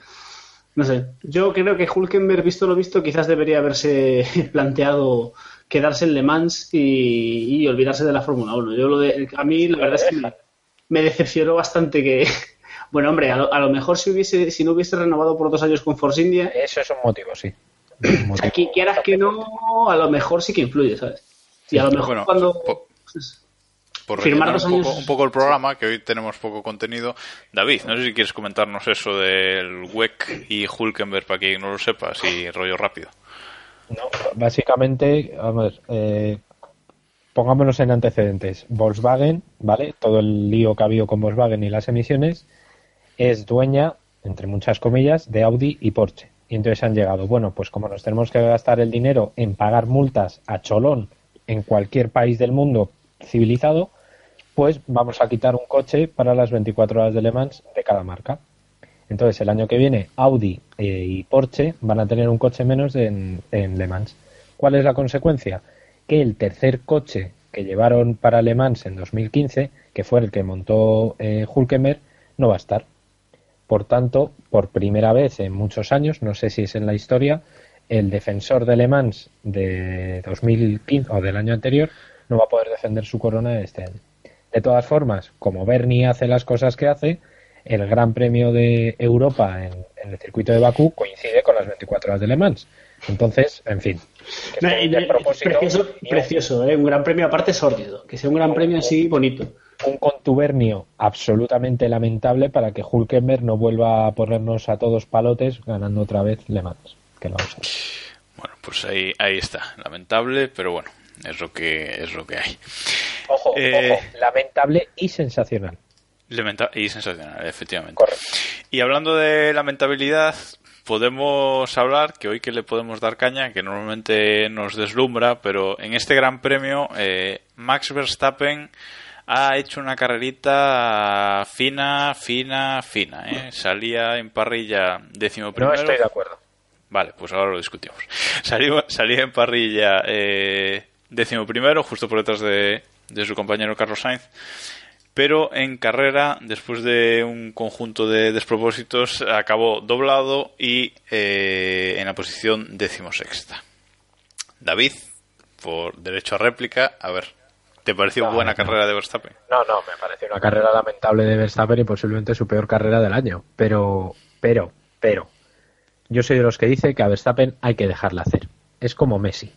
Speaker 6: No sé, yo creo que Hulkenberg, visto lo visto, quizás debería haberse planteado quedarse en Le Mans y, olvidarse de la Fórmula 1. Yo lo de, a mí la verdad es que me, decepcionó bastante que, bueno, hombre, a lo, mejor si hubiese, si no hubiese renovado por dos años con Force India.
Speaker 7: Eso es un motivo, sí.
Speaker 6: Aquí quieras que no, a lo mejor sí que influye, ¿sabes? Y a lo mejor cuando.
Speaker 5: Por, firmar dos años... un, poco, el programa, que hoy tenemos poco contenido. David, no sé si quieres comentarnos eso del WEC y Hulkenberg para quien no lo sepa, así rollo rápido.
Speaker 7: No, básicamente, vamos, eh, pongámonos en antecedentes. Volkswagen, ¿vale? Todo el lío que ha habido con Volkswagen y las emisiones es dueña, entre muchas comillas, de Audi y Porsche. Y entonces han llegado, bueno, pues como nos tenemos que gastar el dinero en pagar multas a cholón en cualquier país del mundo civilizado, pues vamos a quitar un coche para las 24 horas de Le Mans de cada marca. Entonces el año que viene Audi eh, y Porsche van a tener un coche menos en, Le Mans. ¿Cuál es la consecuencia? Que el tercer coche que llevaron para Le Mans en 2015, que fue el que montó eh, Hulkenberg, no va a estar. Por tanto, por primera vez en muchos años, no sé si es en la historia, el defensor de Le Mans de 2015 o del año anterior no va a poder defender su corona este año. De todas formas, como Bernie hace las cosas que hace, el Gran Premio de Europa en, el circuito de Bakú coincide con las 24 horas de Le Mans. Entonces, en fin.
Speaker 6: precioso, precioso ¿eh? un gran premio aparte sórdido, que sea un gran premio así bonito
Speaker 7: un contubernio absolutamente lamentable para que Hulkenberg no vuelva a ponernos a todos palotes ganando otra vez Le Mans. Que lo vamos a
Speaker 5: Bueno, pues ahí, ahí está. Lamentable, pero bueno, es lo que, es lo que hay.
Speaker 7: Ojo, eh, lamentable y sensacional.
Speaker 5: y sensacional, efectivamente. Y hablando de lamentabilidad, podemos hablar, que hoy que le podemos dar caña, que normalmente nos deslumbra, pero en este gran premio, eh, Max Verstappen ha hecho una carrerita fina, fina, fina. ¿eh? Salía en parrilla décimo primero.
Speaker 7: No estoy de acuerdo.
Speaker 5: Vale, pues ahora lo discutimos. salía en parrilla eh, décimo primero, justo por detrás de, su compañero Carlos Sainz. Pero en carrera, después de un conjunto de despropósitos, acabó doblado y eh, en la posición decimosexta. David, por derecho a réplica, a ver, ¿Te pareció buena carrera de Verstappen?
Speaker 7: No, no, me pareció una carrera lamentable de Verstappen y posiblemente su peor carrera del año. Pero, pero, pero, yo soy de los que dice que a Verstappen hay que dejarla hacer. Es como Messi.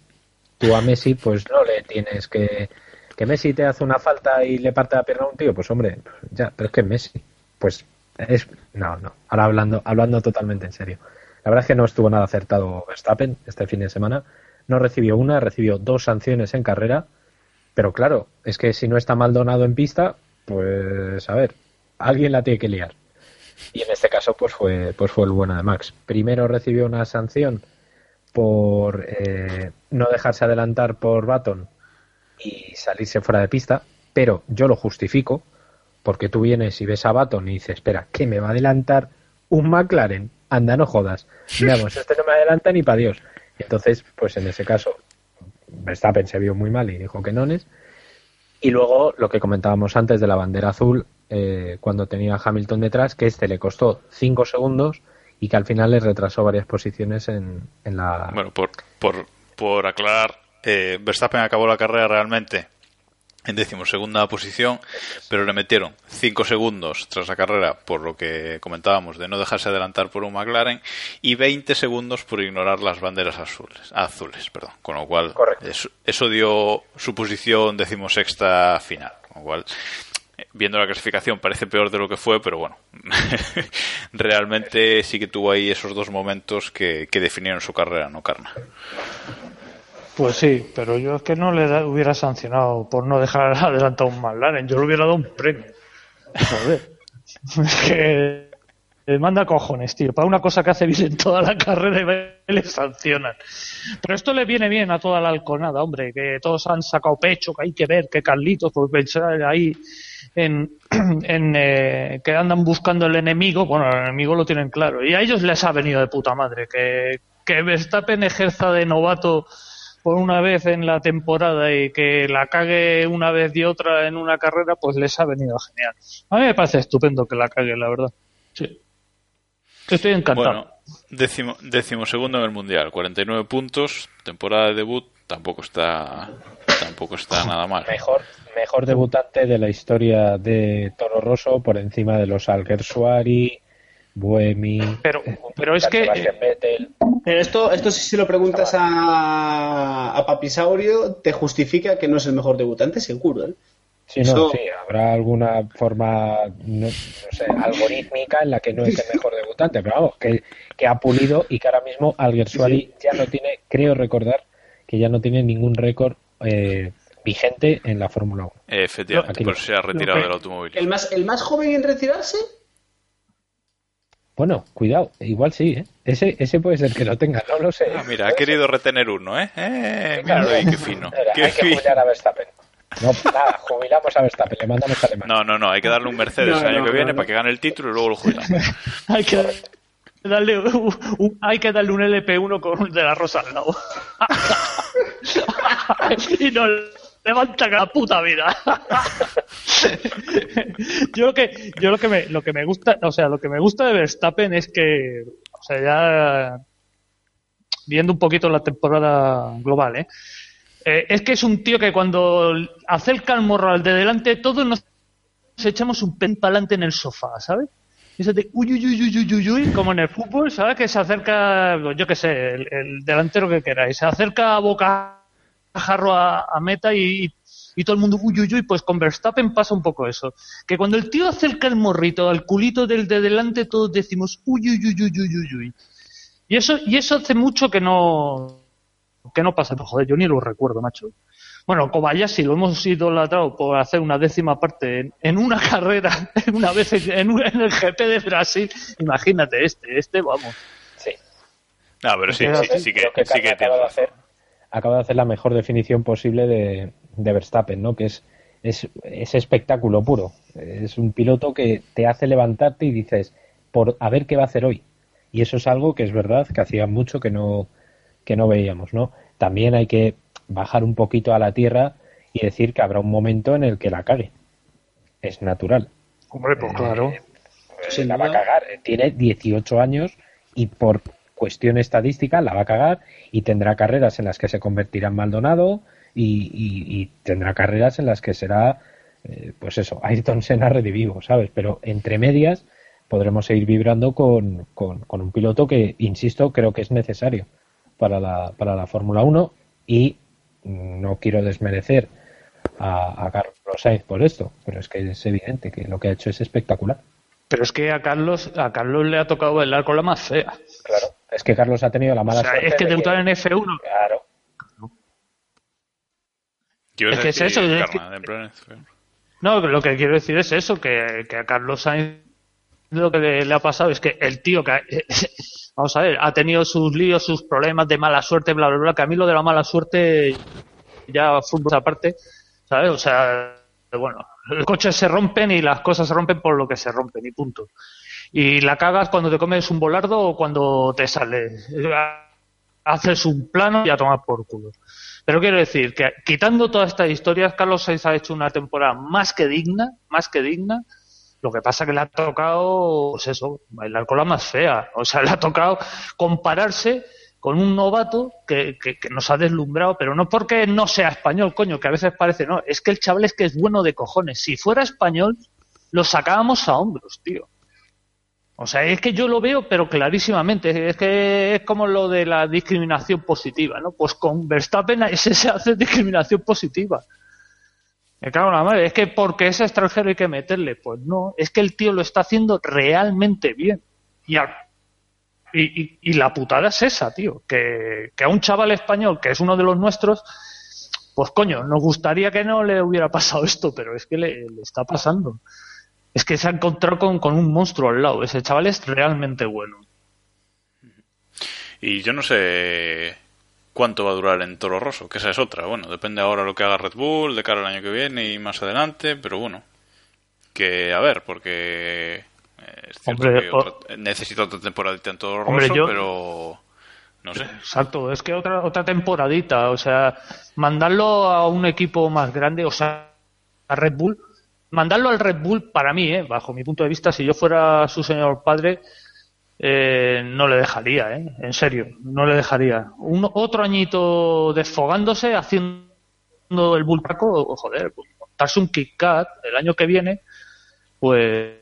Speaker 7: Tú a Messi, pues no le tienes que. Que Messi te hace una falta y le parte la pierna a un tío, pues hombre, ya, pero es que Messi. Pues es. No, no. Ahora hablando, hablando totalmente en serio. La verdad es que no estuvo nada acertado Verstappen este fin de semana. No recibió una, recibió dos sanciones en carrera pero claro, es que si no está mal donado en pista, pues a ver, alguien la tiene que liar. Y en este caso, pues fue, pues fue el bueno de Max. Primero recibió una sanción por eh, no dejarse adelantar por Baton y salirse fuera de pista, pero yo lo justifico porque tú vienes y ves a Baton y dices, espera, ¿qué me va a adelantar un McLaren? Anda, no jodas. Veamos, este no me adelanta ni para Dios. Entonces, pues en ese caso, Verstappen se vio muy mal y dijo que no es. Y luego lo que comentábamos antes de la bandera azul, eh, cuando tenía Hamilton detrás, que este le costó 5 segundos y que al final le retrasó varias posiciones en, en la.
Speaker 5: Bueno, por, por, por aclarar, eh, Verstappen acabó la carrera realmente en decimosegunda posición, pero le metieron 5 segundos tras la carrera por lo que comentábamos de no dejarse adelantar por un McLaren y 20 segundos por ignorar las banderas azules, azules perdón, con lo cual eso, eso, dio su posición decimosexta final, con lo cual viendo la clasificación parece peor de lo que fue, pero bueno, realmente sí que tuvo ahí esos dos momentos que, que definieron su carrera, ¿no, Carna?
Speaker 8: Pues sí, pero yo es que no le hubiera sancionado por no dejar adelantado un McLaren, yo le hubiera dado un premio. Joder. es que le manda cojones, tío. Para una cosa que hace bien en toda la carrera y le sancionan. Pero esto le viene bien a toda la halconada, hombre, que todos han sacado pecho, que hay que ver, que Carlitos, pues pensar ahí en, en eh, que andan buscando el enemigo, bueno, el enemigo lo tienen claro. Y a ellos les ha venido de puta madre que, que Verstappen ejerza de novato por una vez en la temporada y que la cague una vez y otra en una carrera, pues les ha venido genial. A mí me parece estupendo que la cague, la verdad. Sí. Estoy encantado.
Speaker 5: Bueno, décimo, décimo segundo en el Mundial, 49 puntos, temporada de debut, tampoco está tampoco está nada mal.
Speaker 7: Mejor, mejor debutante de la historia de Toro Rosso por encima de los Alguersuari, Buemi.
Speaker 8: Pero, pero es que.
Speaker 6: Pero esto, esto si lo preguntas a, a Papisaurio, te justifica que no es el mejor debutante, seguro. ¿eh?
Speaker 7: Sí, no, sí, habrá alguna forma, no, sé, algorítmica en la que no es el mejor debutante, pero vamos, que, que ha pulido y que ahora mismo Alguersuari ya no tiene, creo recordar, que ya no tiene ningún récord eh, vigente en la Fórmula 1.
Speaker 5: Efectivamente, por se ha retirado del automóvil.
Speaker 6: ¿El más, ¿El más joven en retirarse?
Speaker 7: Bueno, cuidado, igual sí, ¿eh? Ese, ese puede ser que lo tenga, no lo sé.
Speaker 5: Ah, mira, ha querido retener uno, ¿eh? eh míralo ahí, qué fino. qué
Speaker 7: hay que jubilar a Verstappen. No, nada, jubilamos a Verstappen, le mandamos a Alemania.
Speaker 5: No, no, no, hay que darle un Mercedes no, el año no, que viene no, para que gane el título y luego lo jubilamos.
Speaker 8: hay que darle un, un, hay que darle un LP1 con de la rosa al lado. y no levanta la puta vida. yo lo que yo lo que me lo que me gusta, o sea, lo que me gusta de Verstappen es que o sea, ya viendo un poquito la temporada global, ¿eh? Eh, es que es un tío que cuando acerca el morro al de delante, todos nos echamos un pen para adelante en el sofá, ¿sabes? Uy, uy, uy, uy, uy, como en el fútbol, ¿sabes? Que se acerca, yo qué sé, el, el, delantero que queráis, se acerca a boca jarro a, a meta y, y, todo el mundo uy, uy, uy, pues con Verstappen pasa un poco eso. Que cuando el tío acerca el morrito al culito del de delante, todos decimos uy, uy, uy, uy, uy. Y eso, y eso hace mucho que no, que no pasa, pero joder, yo ni lo recuerdo, macho. Bueno, Kobayashi lo hemos idolatrado por hacer una décima parte en, en una carrera, en una vez en, un, en, el GP de Brasil. Imagínate este, este, vamos.
Speaker 7: Sí.
Speaker 5: No, pero sí, sí, sí, que,
Speaker 7: que,
Speaker 5: sí que
Speaker 7: de hacer, acaba de hacer la mejor definición posible de, de Verstappen, ¿no? Que es, es, es espectáculo puro. Es un piloto que te hace levantarte y dices, por a ver qué va a hacer hoy. Y eso es algo que es verdad que hacía mucho que no, que no veíamos, ¿no? También hay que bajar un poquito a la tierra y decir que habrá un momento en el que la cague. Es natural.
Speaker 8: Hombre, pues claro.
Speaker 7: Eh, eh, la va a cagar. Tiene 18 años y por cuestión estadística la va a cagar y tendrá carreras en las que se convertirá en Maldonado y, tendrá carreras en las que será, eh, pues eso, Ayrton Senna redivivo, ¿sabes? Pero entre medias podremos seguir vibrando con, con, un piloto que, insisto, creo que es necesario para la, para la Fórmula 1 y no quiero desmerecer a, a, Carlos Sainz por esto, pero es que es evidente que lo que ha hecho es espectacular.
Speaker 8: Pero es que a Carlos, a Carlos le ha tocado bailar con la más fea.
Speaker 7: Claro, es que Carlos ha tenido la mala
Speaker 8: o sea,
Speaker 7: suerte.
Speaker 8: Es que
Speaker 7: de
Speaker 8: debutar en F1.
Speaker 7: Claro.
Speaker 8: Es que es eso. Es que... No, lo que quiero decir es eso, que, que a Carlos Sainz lo que le, le, ha pasado es que el tío que vamos a ver, ha tenido sus líos, sus problemas de mala suerte, bla, bla, bla, que a mí lo de la mala suerte ya fútbol aparte, ¿sabes? O sea, bueno, los coches se rompen y las cosas se rompen por lo que se rompen y punto. Y la cagas cuando te comes un volardo o cuando te sale. Haces un plano y a tomar por culo. Pero quiero decir que quitando todas estas historias, Carlos Sainz ha hecho una temporada más que digna, más que digna. Lo que pasa que le ha tocado, pues eso, bailar con la más fea. O sea, le ha tocado compararse con un novato que, que, que, nos ha deslumbrado, pero no porque no sea español, coño, que a veces parece, no, es que el chaval es que es bueno de cojones. Si fuera español, lo sacábamos a hombros, tío. O sea, es que yo lo veo, pero clarísimamente. Es que es como lo de la discriminación positiva, ¿no? Pues con Verstappen se hace discriminación positiva. Me cago en la madre. Es que porque es extranjero hay que meterle. Pues no, es que el tío lo está haciendo realmente bien. Y, y, y, la putada es esa, tío. Que, a un chaval español, que es uno de los nuestros, pues coño, nos gustaría que no le hubiera pasado esto, pero es que le está pasando es que se ha encontrado con, con, un monstruo al lado. Ese chaval es realmente bueno.
Speaker 5: Y yo no sé cuánto va a durar en Toro Rosso, que esa es otra. Bueno, depende ahora lo que haga Red Bull de cara al año que viene y más adelante, pero bueno, que a ver, porque es cierto hombre, que otra, necesito otra temporadita en Toro Rosso, yo, pero no sé.
Speaker 8: Exacto, es que otra otra temporadita, o sea, mandarlo a un equipo más grande, o sea, a Red Bull mandarlo al Red Bull, para mí, eh, bajo mi punto de vista, si yo fuera su señor padre, eh, no le dejaría, eh, en serio, no le dejaría. Un, otro añito desfogándose, haciendo el bullpaco, joder, pues, montarse un kick cut el año que viene, pues,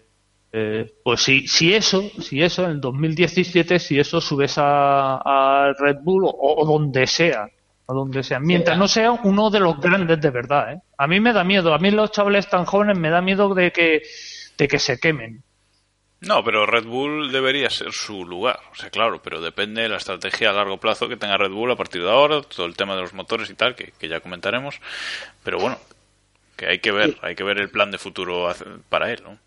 Speaker 8: eh, pues si, si eso, si eso, en el 2017, si eso subes a, a Red Bull o, o donde sea, a donde sea, mientras no sea uno de los grandes de verdad. ¿eh? A mí me da miedo, a mí los chavales tan jóvenes me da miedo de que, de que se quemen.
Speaker 5: No, pero Red Bull debería ser su lugar, o sea, claro, pero depende de la estrategia a largo plazo que tenga Red Bull a partir de ahora, todo el tema de los motores y tal, que, que ya comentaremos, pero bueno, que hay que ver, hay que ver el plan de futuro para él, ¿no?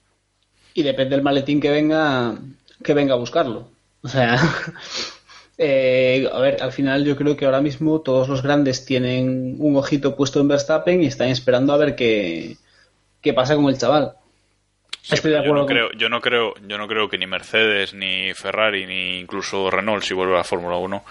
Speaker 6: Y depende del maletín que venga, que venga a buscarlo. O sea, Eh, a ver, al final yo creo que ahora mismo todos los grandes tienen un ojito puesto en Verstappen y están esperando a ver qué, qué pasa con el chaval.
Speaker 5: Sí, Estoy de acuerdo. Yo no, creo, yo, no creo, yo no creo que ni Mercedes, ni Ferrari, ni incluso Renault, si vuelve a la Fórmula 1,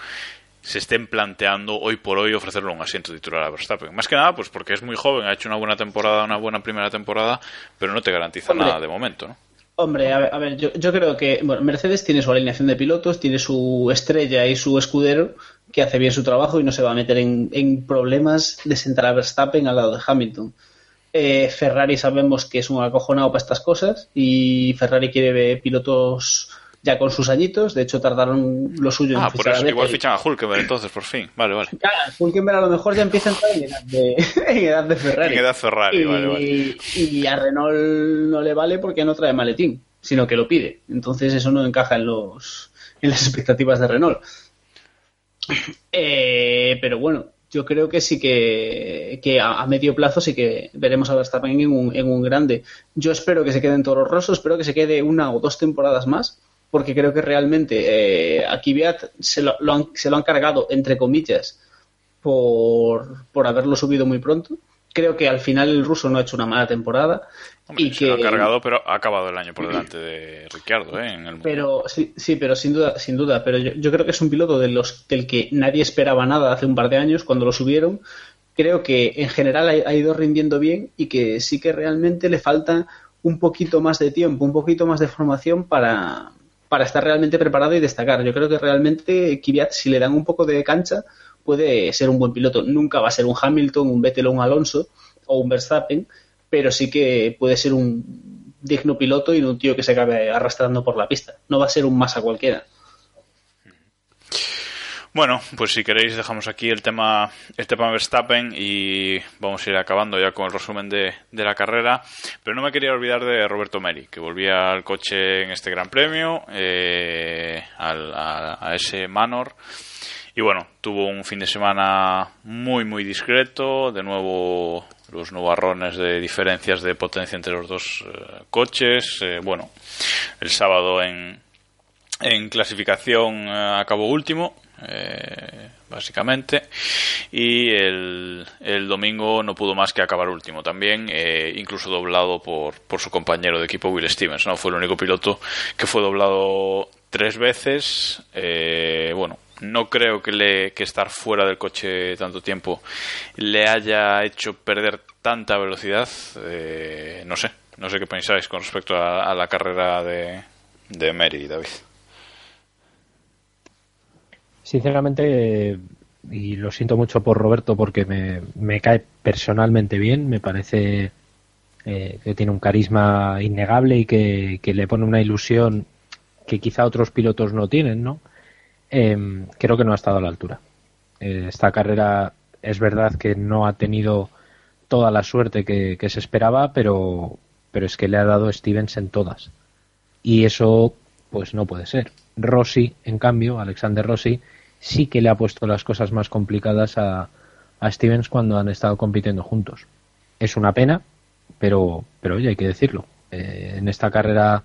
Speaker 5: se estén planteando hoy por hoy ofrecerle un asiento titular a Verstappen. Más que nada, pues porque es muy joven, ha hecho una buena temporada, una buena primera temporada, pero no te garantiza Hombre, nada de momento, ¿no?
Speaker 6: Hombre, a ver, a ver yo, creo que bueno, Mercedes tiene su alineación de pilotos, tiene su estrella y su escudero que hace bien su trabajo y no se va a meter en, en problemas de sentar a Verstappen al lado de Hamilton. Eh, Ferrari sabemos que es un acojonado para estas cosas y Ferrari quiere pilotos ya con sus añitos, de hecho tardaron lo suyo
Speaker 5: ah,
Speaker 6: en
Speaker 5: por eso, igual fichan a Hulkenberg entonces, por fin, vale, vale.
Speaker 6: Claro, Hulkenberg a lo mejor ya empieza a entrar en edad de, en edad de Ferrari.
Speaker 5: En edad Ferrari,
Speaker 6: y,
Speaker 5: vale, vale.
Speaker 6: Y a Renault no le vale porque no trae maletín, sino que lo pide. Entonces eso no encaja en los en las expectativas de Renault. Eh, pero bueno, yo creo que sí que, que a, a, medio plazo sí que veremos a Verstappen en un, en un grande. Yo espero que se quede en Toro Rosso, espero que se quede una o dos temporadas más porque creo que realmente eh, a se lo, lo han, se lo han cargado, entre comillas, por, por haberlo subido muy pronto. Creo que al final el ruso no ha hecho una mala temporada.
Speaker 5: Hombre,
Speaker 6: y
Speaker 5: se
Speaker 6: que...
Speaker 5: lo ha cargado, pero ha acabado el año por delante de Ricciardo, ¿eh? En el...
Speaker 6: Pero sí, sí, pero sin duda, sin duda. Pero yo, yo creo que es un piloto de los, del que nadie esperaba nada hace un par de años cuando lo subieron. Creo que en general ha, ha ido rindiendo bien y que sí que realmente le falta un poquito más de tiempo, un poquito más de formación para, para estar realmente preparado y destacar. Yo creo que realmente Kvyat, si le dan un poco de cancha, puede ser un buen piloto. Nunca va a ser un Hamilton, un Vettel un Alonso o un Verstappen, pero sí que puede ser un digno piloto y un tío que se acabe arrastrando por la pista. No va a ser un masa cualquiera.
Speaker 5: Bueno, pues si queréis dejamos aquí el tema, el tema Verstappen y vamos a ir acabando ya con el resumen de, la carrera. Pero no me quería olvidar de Roberto Meri, que volvía al coche en este Gran Premio, eh, al, a, a, ese Manor. Y bueno, tuvo un fin de semana muy, muy discreto. De nuevo, los nubarrones de diferencias de potencia entre los dos eh, coches. Eh, bueno, el sábado en, en clasificación eh, acabó último eh, básicamente y el, el, domingo no pudo más que acabar último también eh, incluso doblado por, por su compañero de equipo Will Stevens no fue el único piloto que fue doblado tres veces eh, bueno no creo que, le, que estar fuera del coche tanto tiempo le haya hecho perder tanta velocidad. Eh, no sé, no sé qué pensáis con respecto a, la carrera de, de Mary, David.
Speaker 7: Sinceramente, y lo siento mucho por Roberto porque me, me cae personalmente bien, me parece eh, que tiene un carisma innegable y que, le pone una ilusión que quizá otros pilotos no tienen, ¿no? Em, creo que no ha estado a la altura. Eh, esta carrera es verdad que no ha tenido toda la suerte que, se esperaba, pero, pero es que le ha dado Stevens en todas. Y eso, pues no puede ser. Rossi, en cambio, Alexander Rossi, sí que le ha puesto las cosas más complicadas a, Stevens cuando han estado compitiendo juntos. Es una pena, pero, pero oye, hay que decirlo. Eh, en esta carrera,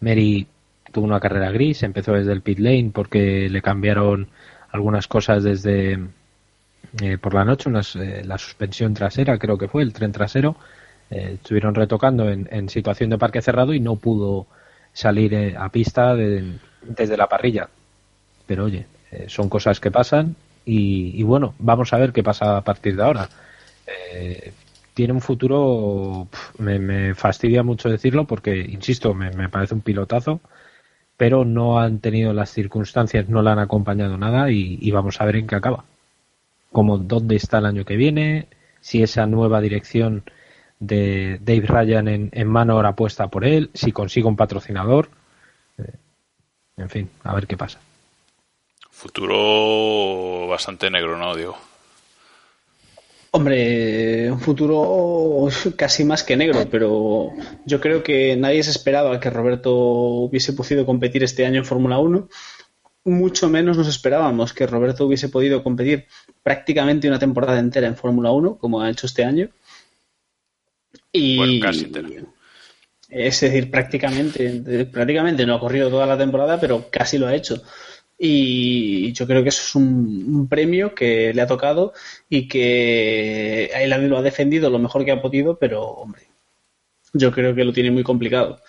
Speaker 7: Mary tuvo una carrera gris, empezó desde el pit lane porque le cambiaron algunas cosas desde eh, por la noche, unas, eh, la suspensión trasera, creo que fue, el tren trasero, estuvieron retocando en, situación de parque cerrado y no pudo salir a pista desde la parrilla. Pero oye, son cosas que pasan y, bueno, vamos a ver qué pasa a partir de ahora tiene un futuro, me, fastidia mucho decirlo porque, insisto, me, parece un pilotazo, pero no han tenido las circunstancias, no le han acompañado nada y, vamos a ver en qué acaba. Como dónde está el año que viene, si esa nueva dirección de Dave Ryan en, en mano ahora puesta por él, si consigue un patrocinador. Eh, en fin, a ver qué pasa.
Speaker 5: Futuro bastante negro, ¿no, Diego?
Speaker 6: Hombre, un futuro casi más que negro, pero yo creo que nadie se esperaba que Roberto hubiese podido competir este año en Fórmula 1. Mucho menos nos esperábamos que Roberto hubiese podido competir prácticamente una temporada entera en Fórmula 1, como ha hecho este año. Y,
Speaker 5: bueno, casi entera.
Speaker 6: Es decir, prácticamente, prácticamente no ha corrido toda la temporada, pero casi lo ha hecho y yo creo que eso es un, premio que le ha tocado y que él lo ha defendido lo mejor que ha podido, pero hombre, yo creo que lo tiene muy complicado.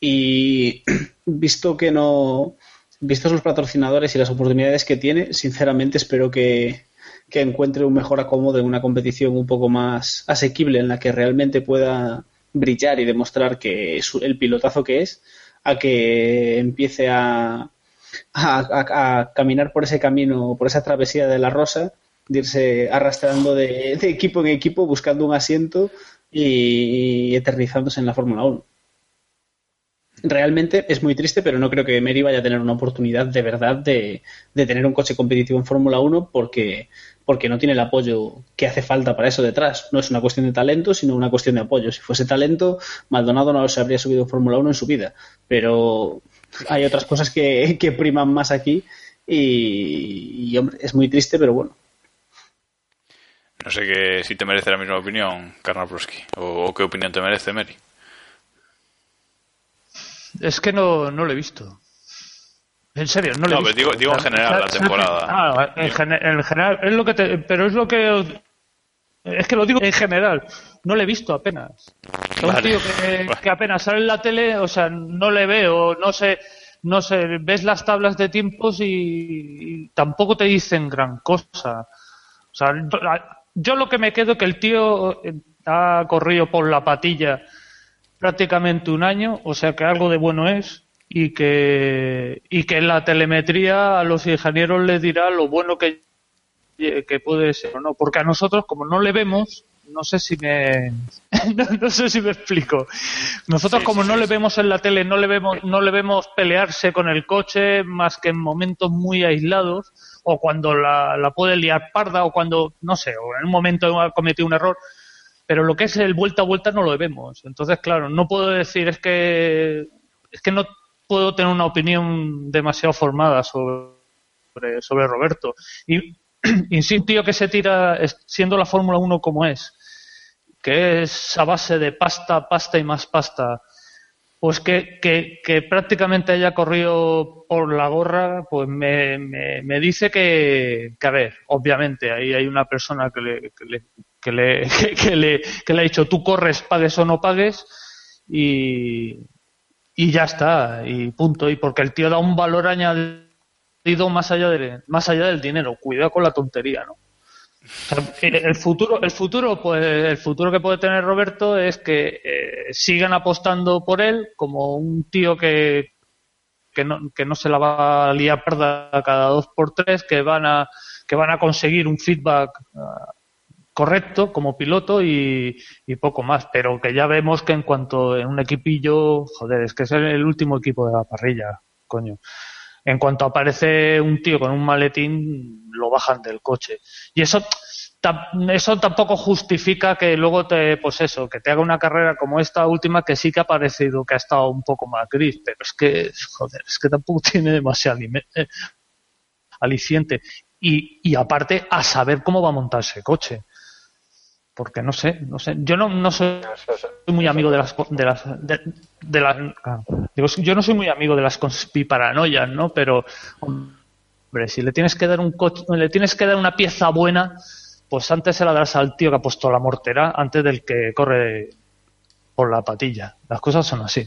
Speaker 6: Y visto que no, visto sus patrocinadores y las oportunidades que tiene, sinceramente espero que, que encuentre un mejor acomodo en una competición un poco más asequible en la que realmente pueda brillar y demostrar que es el pilotazo que es, a que empiece a a, caminar por ese camino, por esa travesía de la rosa, de irse arrastrando de, equipo en equipo, buscando un asiento y, eternizándose en la Fórmula 1. Realmente es muy triste, pero no creo que Mary vaya a tener una oportunidad de verdad de, tener un coche competitivo en Fórmula 1 porque, porque no tiene el apoyo que hace falta para eso detrás. No es una cuestión de talento, sino una cuestión de apoyo. Si fuese talento, Maldonado no se habría subido en Fórmula 1 en su vida. Pero hay otras cosas que, priman más aquí y, hombre, es muy triste, pero bueno.
Speaker 5: No sé que, si te merece la misma opinión, Karnal o, qué opinión te merece, Mary.
Speaker 8: Es que no, no lo he visto. En serio, no lo he
Speaker 5: visto. Digo, digo en general la temporada.
Speaker 8: Ah, en, general, es lo que pero es lo que es que lo digo en general, no le he visto apenas. un tío que, apenas sale en la tele, o sea, no le veo, no sé, no sé, ves las tablas de tiempos y, tampoco te dicen gran cosa. O sea, yo lo que me quedo que el tío eh, ha corrido por la patilla prácticamente un año, o sea que algo de bueno es y que y que en la telemetría a los ingenieros les dirá lo bueno que que puede ser o no, porque a nosotros como no le vemos, no sé si me no, sé si me explico. Nosotros como no le vemos en la tele, no le vemos no le vemos pelearse con el coche más que en momentos muy aislados o cuando la, la puede liar parda o cuando no sé, o en un momento ha cometido un error, pero lo que es el vuelta a vuelta no lo vemos. Entonces, claro, no puedo decir es que es que no puedo tener una opinión demasiado formada sobre sobre Roberto. Y insisto, tío que se tira siendo la Fórmula 1 como es, que es a base de pasta, pasta y más pasta, pues que, que, prácticamente haya corrido por la gorra, pues me, me, dice que, que, a ver, obviamente ahí hay una persona que le, que le, que le, que le, que ha dicho tú corres, pagues o no pagues, y ya está, y punto. Y porque el tío da un valor añadido ido más allá, de, más allá del dinero. Cuidado con la tontería, ¿no? el futuro, el futuro, pues el futuro que puede tener Roberto es que eh, sigan apostando por él como un tío que, que no, que no se la va a liar perda cada dos por tres, que van a, que van a conseguir un feedback ah, correcto como piloto y, y, poco más. Pero que ya vemos que en cuanto en un equipillo, joder, es que es el último equipo de la parrilla, coño en cuanto aparece un tío con un maletín, lo bajan del coche. Y eso, eso tampoco justifica que luego te, pues eso, que te haga una carrera como esta última que sí que ha parecido que ha estado un poco más gris, pero es que, joder, es que tampoco tiene demasiado eh, aliciente. Y, y aparte, a saber cómo va a montar ese coche porque no sé, no sé, yo no, no soy muy amigo de las de las de, las digo, yo no soy muy amigo de las conspiparanoias, ¿no? Pero hombre, si le tienes que dar un le tienes que dar una pieza buena, pues antes se la darás al tío que ha puesto la mortera antes del que corre por la patilla. Las cosas son así.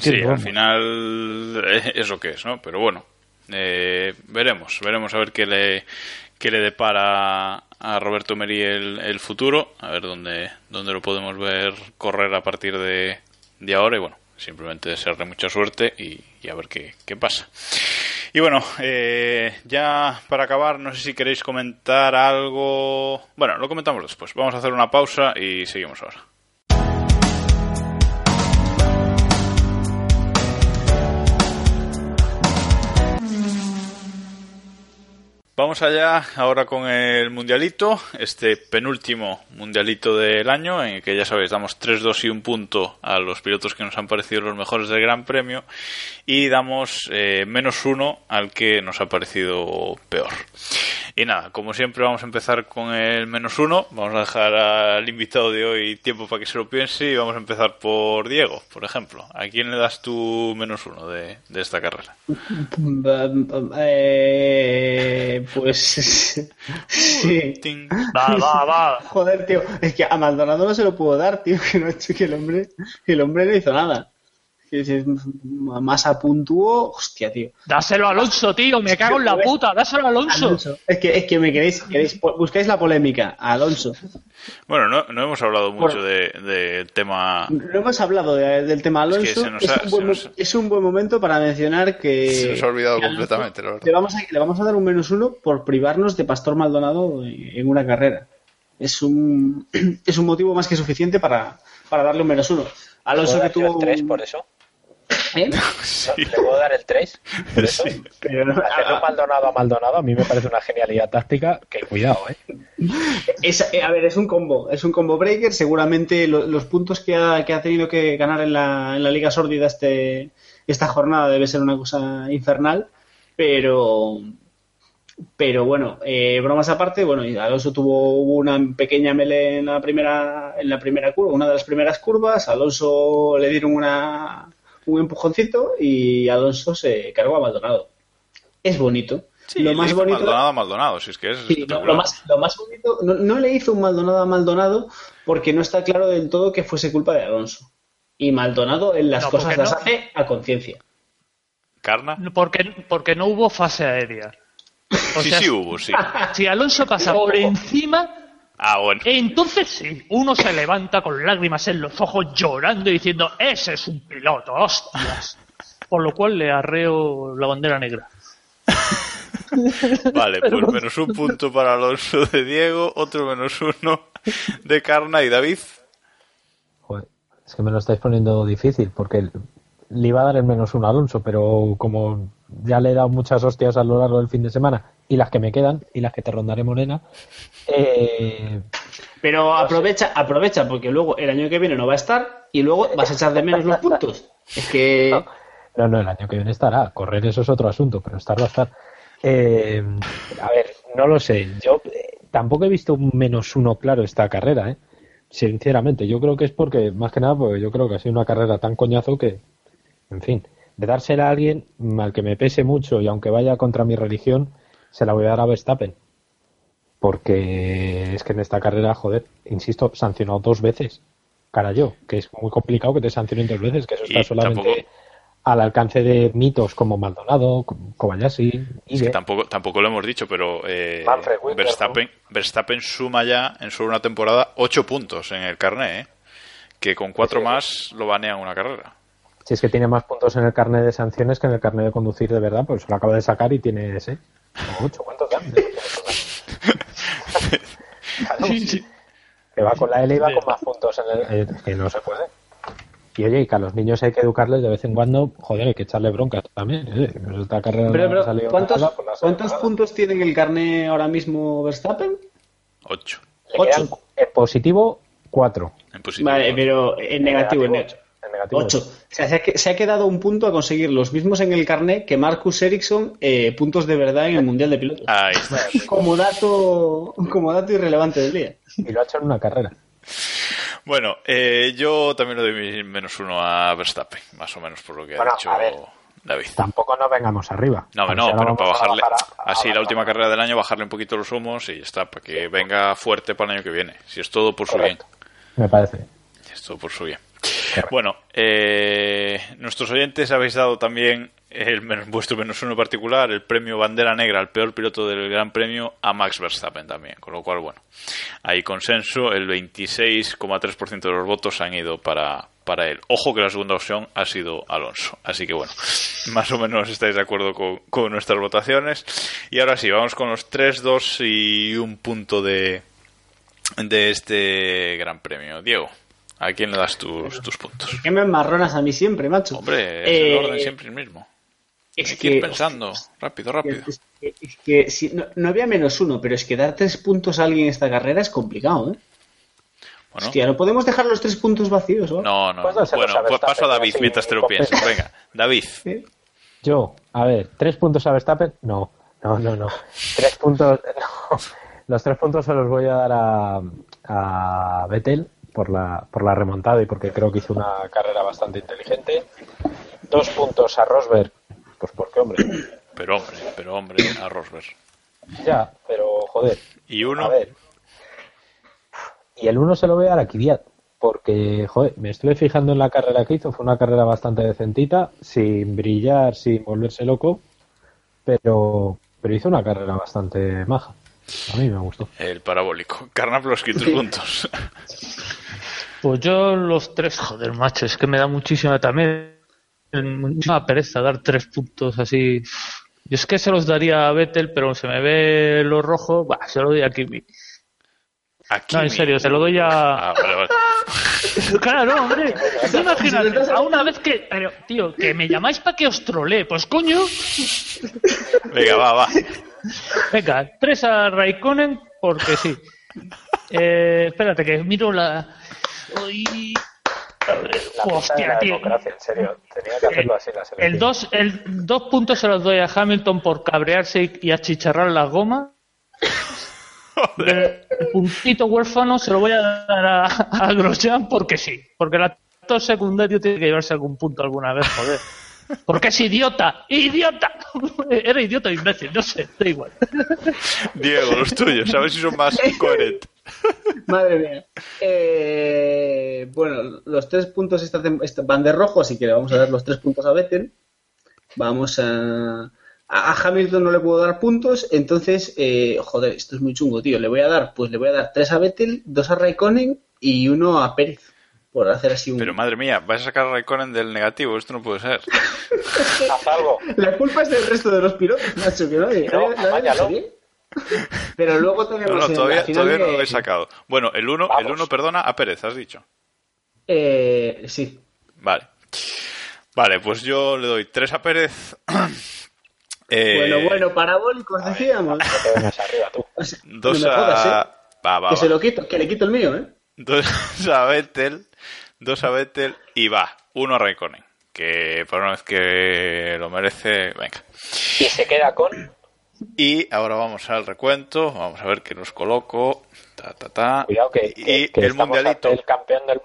Speaker 5: sí, al final es lo que es, ¿no? Pero bueno, eh, veremos, veremos a ver qué le qué le depara a Roberto Meri el, futuro, a ver dónde, dónde lo podemos ver correr a partir de, de ahora y bueno, simplemente desearle mucha suerte y, a ver qué, qué, pasa. Y bueno, eh, ya para acabar, no sé si queréis comentar algo. Bueno, lo comentamos después. Vamos a hacer una pausa y seguimos ahora. Vamos allá ahora con el mundialito, este penúltimo mundialito del año, en el que ya sabéis, damos 3, 2 y un punto a los pilotos que nos han parecido los mejores del Gran Premio y damos eh, menos uno al que nos ha parecido peor. Y nada, como siempre vamos a empezar con el menos uno, vamos a dejar al invitado de hoy tiempo para que se lo piense y vamos a empezar por Diego, por ejemplo. ¿A quién le das tu menos uno de, de esta carrera?
Speaker 6: Eh, pues sí.
Speaker 8: Va, va, va.
Speaker 6: Joder, tío, es que a Maldonado no se lo puedo dar, tío, que, no, que el hombre, que el hombre no hizo nada. Massa puntuó, hostia, tío.
Speaker 8: Dáselo a Alonso, tío, me cago en la puta, dáselo a Alonso.
Speaker 6: Es que, es que me queréis, queréis, buscáis la polémica, a Alonso.
Speaker 5: Bueno, no, no hemos hablado mucho del de tema.
Speaker 6: No hemos hablado del tema Alonso. Es, un buen, momento para mencionar que.
Speaker 5: Se nos ha olvidado completamente, la verdad.
Speaker 6: Le vamos, a, le vamos a dar un menos uno por privarnos de Pastor Maldonado en una carrera. Es un, es un motivo más que suficiente para, para darle un menos uno. Alonso que tuvo.
Speaker 9: tres por eso? ¿Eh? ¿Le puedo dar el 3? Sí, pero no, Hacerlo Maldonado a Maldonado a mí me parece una genialidad táctica que cuidado, ¿eh?
Speaker 6: ¿eh? a ver, es un combo, es un combo breaker. Seguramente los puntos que ha, que ha, tenido que ganar en la, en la Liga Sórdida este, esta jornada debe ser una cosa infernal, pero pero bueno, eh, bromas aparte, bueno, Alonso tuvo una pequeña mele en la primera en la primera curva, una de las primeras curvas, Alonso le dieron una un empujoncito y Alonso se cargó a Maldonado. Es bonito.
Speaker 5: lo más bonito. Maldonado a Maldonado, si es que es.
Speaker 6: lo, más, bonito. No, le hizo un Maldonado a Maldonado porque no está claro del todo que fuese culpa de Alonso. Y Maldonado en las cosas las hace a conciencia.
Speaker 5: ¿Carna?
Speaker 8: Porque, porque no hubo fase aérea.
Speaker 5: sí, sí hubo, sí.
Speaker 8: Si Alonso pasa por encima,
Speaker 5: Ah, bueno.
Speaker 8: Entonces sí, uno se levanta con lágrimas en los ojos llorando y diciendo, ese es un piloto, hostias. Por lo cual le arreo la bandera negra.
Speaker 5: vale, pues menos un punto para Alonso de Diego, otro menos uno de Carna y David.
Speaker 7: Joder, es que me lo estáis poniendo difícil porque le iba a dar el menos uno a Alonso, pero como ya le he dado muchas hostias a lo largo del fin de semana y las que me quedan y las que te rondaré morena. Eh,
Speaker 6: pero aprovecha, aprovecha porque luego el año que viene no va a estar y luego vas a echar de menos los puntos. Es que
Speaker 7: no, no, el año que viene estará. Correr eso es otro asunto, pero estar va a estar. Eh, a ver, no lo sé. Yo eh, tampoco he visto un menos uno claro esta carrera, ¿eh? Sinceramente, yo creo que es porque, más que nada, porque yo creo que ha sido una carrera tan coñazo que, en fin, de dársela a alguien al que me pese mucho y aunque vaya contra mi religión, se la voy a dar a Verstappen. Porque es que en esta carrera, joder, insisto, sancionado dos veces. Cara yo, que es muy complicado que te sancionen dos veces, que eso está solamente al alcance de mitos como Maldonado, Kobayashi.
Speaker 5: Es que tampoco, tampoco lo hemos dicho, pero eh, Verstappen, Verstappen suma ya en solo una temporada 8 puntos en el carnet, ¿eh? que con cuatro más lo banean una carrera.
Speaker 7: Si es que tiene más puntos en el carnet de sanciones que en el carnet de conducir de verdad, pues lo acaba de sacar y tiene ese. Mucho, ¿cuántos dan? Que va con la L y va con más puntos en el. Eh, que no se puede. Y oye, y que a los niños hay que educarles de vez en cuando, joder, hay que echarle bronca también. ¿eh? Esta carrera
Speaker 6: pero, pero, ¿Cuántos, ¿cuántos puntos tiene en el carnet ahora mismo Verstappen?
Speaker 5: Ocho.
Speaker 7: En positivo, cuatro.
Speaker 6: En positivo, vale, pero en negativo, en negativo. En negativo. Ocho. O sea, se ha, quedado un punto a conseguir los mismos en el carnet que Marcus Ericsson eh, puntos de verdad en el Mundial de Pilotos.
Speaker 5: Ahí está.
Speaker 6: como, dato, como dato irrelevante del día.
Speaker 7: Y lo ha hecho en una carrera.
Speaker 5: Bueno, eh, yo también le doy menos uno a Verstappen, más o menos por lo que ha dicho David.
Speaker 7: Tampoco nos vengamos arriba.
Speaker 5: No, no, pero para bajarle, así la última carrera del año, bajarle un poquito los humos y ya está, para que venga fuerte para el año que viene. Si es todo por su bien.
Speaker 7: Me parece.
Speaker 5: es todo por su bien. Bueno, eh, nuestros oyentes habéis dado también el vuestro menos uno particular, el premio Bandera Negra al peor piloto del Gran Premio a Max Verstappen también. Con lo cual, bueno, hay consenso, el 26,3% de los votos han ido para, para él. Ojo que la segunda opción ha sido Alonso. Así que bueno, más o menos estáis de acuerdo con, con nuestras votaciones. Y ahora sí, vamos con los 3, 2 y un punto de, de este Gran Premio. Diego. ¿A quién le das tus, tus puntos?
Speaker 6: ¿Qué me marronas a mí siempre, macho?
Speaker 5: Hombre, es el orden eh, siempre el mismo. Es que, ir pensando, rápido, rápido.
Speaker 6: Es que, si, no, había menos uno, pero es que dar tres puntos a alguien en esta carrera es complicado, ¿eh? Bueno. Hostia, no podemos dejar los tres puntos vacíos, ¿no?
Speaker 5: No, no. Bueno, pues paso a David mientras te lo piensas. Venga, David.
Speaker 7: Yo, a ver, ¿tres puntos a Verstappen? No, no, no, no. Tres puntos, no. Los tres puntos se los voy a dar a, a Vettel por la, por la remontada y porque creo que hizo una carrera bastante inteligente. Dos puntos a Rosberg, pues porque hombre.
Speaker 5: Pero hombre, pero hombre, a Rosberg.
Speaker 7: Ya, pero joder.
Speaker 5: ¿Y uno?
Speaker 7: A ver. Y el uno se lo voy a dar a Kvyat, porque, joder, me estuve fijando en la carrera que hizo, fue una carrera bastante decentita, sin brillar, sin volverse loco, pero, pero hizo una carrera bastante maja. A mí me gustó.
Speaker 5: El parabólico. Carnaploski, tus puntos.
Speaker 8: Pues yo los tres, joder, macho, es que me da muchísima también muchísima pereza dar tres puntos así. Yo es que se los daría a Vettel, pero se me ve lo rojo, bah, se lo doy a Kimi. No, en serio, se lo doy a. Ah, claro, hombre. Imagínate, a una vez que. Pero, tío, que me llamáis para que os trolee. Pues coño.
Speaker 5: Venga, va, va.
Speaker 8: Venga, tres a Raikkonen, porque sí. Eh, espérate, que miro la. Uy.
Speaker 9: Hostia, tío. En serio, tenía que hacerlo así la selección.
Speaker 8: El dos, el dos puntos se los doy a Hamilton por cabrearse y achicharrar la goma. El puntito huérfano se lo voy a dar a, a Grosjean porque sí. Porque el actor secundario tiene que llevarse algún punto alguna vez, joder. Porque es idiota, idiota. Era idiota o imbécil, no sé, da igual.
Speaker 5: Diego, los tuyos, a ver si son más coherentes.
Speaker 6: Madre mía. Eh, bueno, los tres puntos esta, van de rojo, así que le vamos a dar los tres puntos a Vettel. Vamos a. A Hamilton no le puedo dar puntos, entonces, eh, joder, esto es muy chungo, tío. Le voy a dar, pues le voy a dar tres a Vettel, dos a Raikkonen y uno a Pérez por hacer así un...
Speaker 5: Pero madre mía, vas a sacar a Raikkonen del negativo, esto no puede ser.
Speaker 9: Haz algo.
Speaker 6: La culpa es del resto de los pilotos, macho, que no, no Pero luego tenemos...
Speaker 5: No, todavía, todavía no lo he sacado. Bueno, el uno, el uno, perdona, a Pérez, has dicho.
Speaker 6: Eh, sí.
Speaker 5: Vale. Vale, pues yo le doy tres a Pérez.
Speaker 6: eh... Bueno, bueno, parabólicos decíamos.
Speaker 9: arriba, tú.
Speaker 5: Dos a... ¿eh? Va, va,
Speaker 6: que se lo quito, que le quito el mío, ¿eh?
Speaker 5: Dos a Vettel dos a Vettel y va, uno a Raikkonen, que por una vez que lo merece, venga.
Speaker 9: Y se queda con...
Speaker 5: Y ahora vamos al recuento, vamos a ver que los coloco. Ta, ta, ta.
Speaker 9: Cuidado que,
Speaker 5: y el mundialito.
Speaker 9: El campeón del...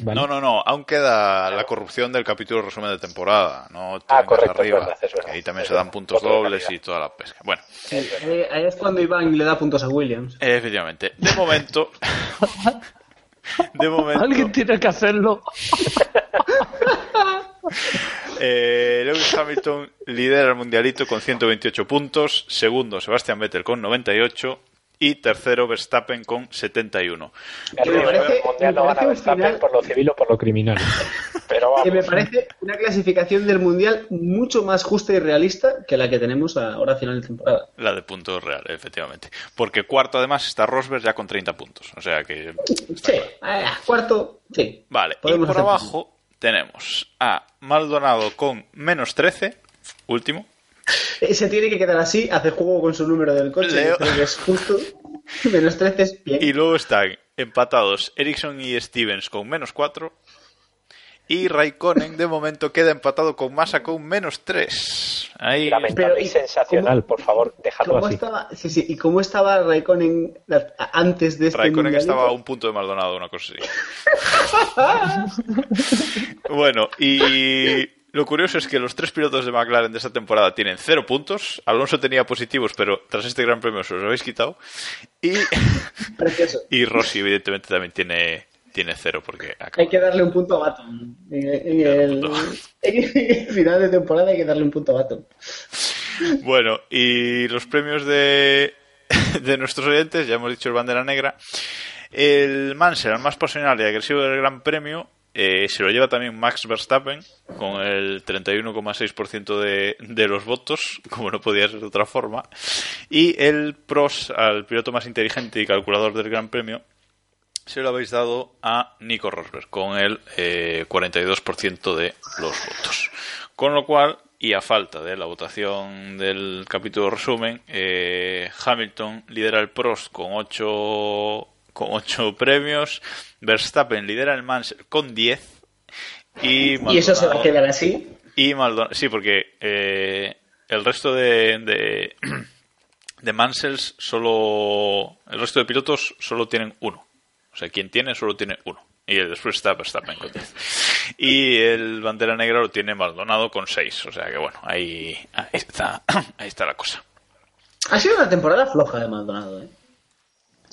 Speaker 5: No, no, no, aún queda la corrupción del capítulo resumen de temporada. No
Speaker 9: ah, correcto,
Speaker 5: arriba. ahí también se dan puntos dobles y toda la pesca. Bueno.
Speaker 6: ahí es cuando Iván le da puntos a Williams.
Speaker 5: Efectivamente. De momento.
Speaker 8: De momento. Alguien tiene que hacerlo.
Speaker 5: Eh, Lewis Hamilton lidera el mundialito con 128 puntos. Segundo, Sebastián Vettel con 98. Y tercero, Verstappen con 71.
Speaker 9: El
Speaker 6: Me parece-
Speaker 9: mundial
Speaker 6: me
Speaker 9: no gana
Speaker 6: parece un final-
Speaker 9: por lo civil o por lo criminal. Pero
Speaker 6: Que me
Speaker 9: vamos,
Speaker 6: parece una clasificación del mundial mucho más justa y realista que la que tenemos ahora a final de temporada.
Speaker 5: La de puntos real, efectivamente. Porque cuarto, además, está Rosberg ya con 30 puntos. O sea que.
Speaker 6: Sí, ah, cuarto, sí.
Speaker 5: Vale,
Speaker 6: Podemos
Speaker 5: y por abajo tenemos a Maldonado con menos 13, último.
Speaker 6: Se tiene que quedar así, hace juego con su número del coche,
Speaker 5: Leo.
Speaker 6: que es justo. Menos 13 es bien.
Speaker 5: Y luego están empatados Ericsson y Stevens con menos 4. Y Raikkonen, de momento, queda empatado con Massa con menos 3. Ahí.
Speaker 9: lamentable
Speaker 6: Pero,
Speaker 9: y
Speaker 6: ¿y
Speaker 9: sensacional, por favor, dejadlo
Speaker 6: ¿Cómo
Speaker 9: así.
Speaker 6: estaba, sí, sí, ¿Y cómo estaba Raikkonen antes de este
Speaker 5: Raikkonen
Speaker 6: mundialito?
Speaker 5: estaba a un punto de Maldonado, una cosa así. bueno, y lo curioso es que los tres pilotos de McLaren de esta temporada tienen cero puntos. Alonso tenía positivos, pero tras este gran premio se los habéis quitado. Y,
Speaker 6: Precioso.
Speaker 5: y Rossi, evidentemente, también tiene, tiene cero porque acaba.
Speaker 6: Hay que darle un punto a Baton. En, en el,
Speaker 5: punto.
Speaker 6: en el final de temporada hay que darle un punto a Baton.
Speaker 5: Bueno, y los premios de, de nuestros oyentes, ya hemos dicho el bandera negra. El Mansell, el más pasional y agresivo del Gran Premio, eh, se lo lleva también Max Verstappen con el 31,6% de, de los votos, como no podía ser de otra forma. Y el pros al piloto más inteligente y calculador del Gran Premio se lo habéis dado a Nico Rosberg con el eh, 42% de los votos. Con lo cual, y a falta de la votación del capítulo resumen, eh, Hamilton lidera el Prost con 8 con ocho premios, Verstappen lidera el Mansell con 10 y,
Speaker 6: Y eso se va a quedar así.
Speaker 5: y Maldonado, sí, porque eh, el resto de, de, de Mansells solo. El resto de pilotos solo tienen uno. O sea, quien tiene solo tiene uno. Y después está Verstappen con 10. Y el bandera negra lo tiene Maldonado con 6. O sea que bueno, ahí, ahí, está, ahí está la cosa.
Speaker 6: Ha sido una temporada floja de Maldonado, ¿eh?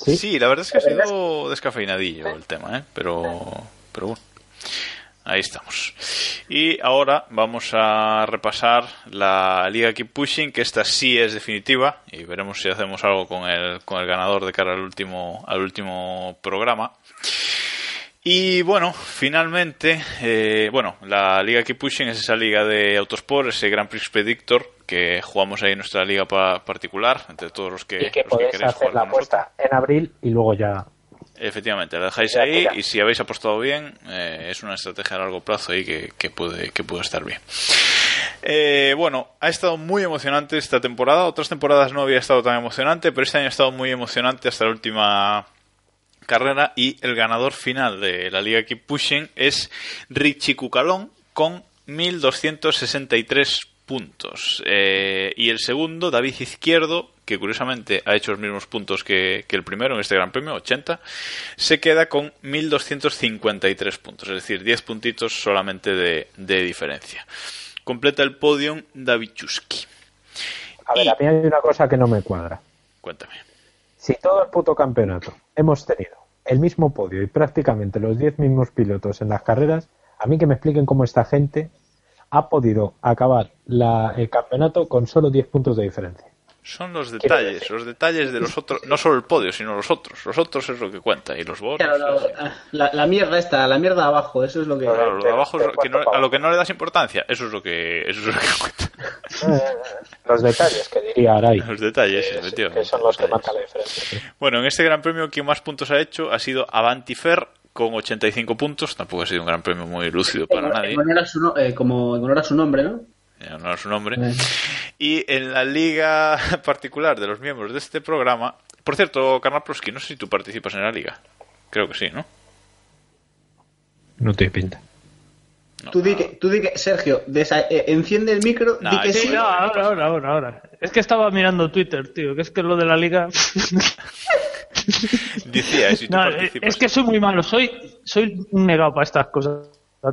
Speaker 5: Sí, la verdad es que ha
Speaker 6: La
Speaker 5: sido descafeinadillo el tema, ¿eh? Pero, pero bueno. Ahí estamos. Y ahora vamos a repasar la Liga Keep Pushing, que esta sí es definitiva. Y veremos si hacemos algo con el, con el ganador de cara al último, al último programa. Y bueno, finalmente, eh, bueno, la Liga Keep Pushing es esa liga de Autosport, ese Grand Prix Predictor que jugamos ahí nuestra liga pa- particular, entre todos los que,
Speaker 9: Y que
Speaker 5: los que
Speaker 9: podéis
Speaker 5: queréis
Speaker 9: hacer
Speaker 5: jugar
Speaker 9: la apuesta en abril y luego ya.
Speaker 5: Efectivamente, la dejáis
Speaker 9: Ya
Speaker 5: ahí y si habéis apostado bien, eh, es una estrategia a largo plazo ahí que, que puede, que puede estar bien. Eh, bueno, ha estado muy emocionante esta temporada. Otras temporadas no había estado tan emocionante, pero este año ha estado muy emocionante hasta la última carrera y el ganador final de la Liga Keep Pushing es Richie Cucalón con 1263 puntos. Eh, y el segundo, David Izquierdo, que curiosamente ha hecho los mismos puntos que, que el primero en este Gran Premio, 80, se queda con 1253 puntos, es decir, 10 puntitos solamente de, de diferencia. Completa el podium David Chusky.
Speaker 9: A ver,
Speaker 5: Y-
Speaker 9: a mí hay una cosa que no me cuadra.
Speaker 5: Cuéntame.
Speaker 9: Si todo el puto campeonato hemos tenido el mismo podio y prácticamente los 10 mismos pilotos en las carreras, a mí que me expliquen cómo esta gente ha podido acabar la- el campeonato con solo 10 puntos de diferencia.
Speaker 5: Son los detalles, los detalles de los otros, no solo el podio, sino los otros. Los otros es lo que cuenta y los bonos.
Speaker 6: Claro, lo- la, la mierda esta, la mierda abajo, eso es lo que...
Speaker 5: Claro, lo de abajo es
Speaker 9: Pero-
Speaker 5: lo que no-
Speaker 9: pero-
Speaker 5: a lo que no le das importancia, eso es lo que, eso es lo que cuenta.
Speaker 9: Los detalles que diría Aray,
Speaker 5: Los detalles,
Speaker 9: que,
Speaker 5: efectivamente.
Speaker 9: que son los que marcan la diferencia.
Speaker 5: Bueno, en este Gran Premio quien más puntos ha hecho ha sido Avanti Fer con 85 puntos. Tampoco ha sido un Gran Premio muy lúcido para
Speaker 6: En-
Speaker 5: nadie.
Speaker 6: en honor a su no- eh, como en honor a su nombre, ¿no?
Speaker 5: su nombre.
Speaker 6: Eh.
Speaker 5: Y en la liga particular de los miembros de este programa, por cierto, Carnal Proski, no sé si tú participas en la liga. Creo que sí, ¿no?
Speaker 7: No te pinta.
Speaker 5: No.
Speaker 6: Tú di que, tú di que Sergio, desa- eh, enciende el micro,
Speaker 5: No,
Speaker 6: di que
Speaker 5: sí,
Speaker 6: sí.
Speaker 8: Sí, no, ahora, ahora, ahora, ahora. Es que estaba mirando Twitter, tío, que es que lo de la liga...
Speaker 5: Decía, si tú
Speaker 8: No,
Speaker 5: participas.
Speaker 8: es que soy muy malo, soy, soy un negado para estas cosas.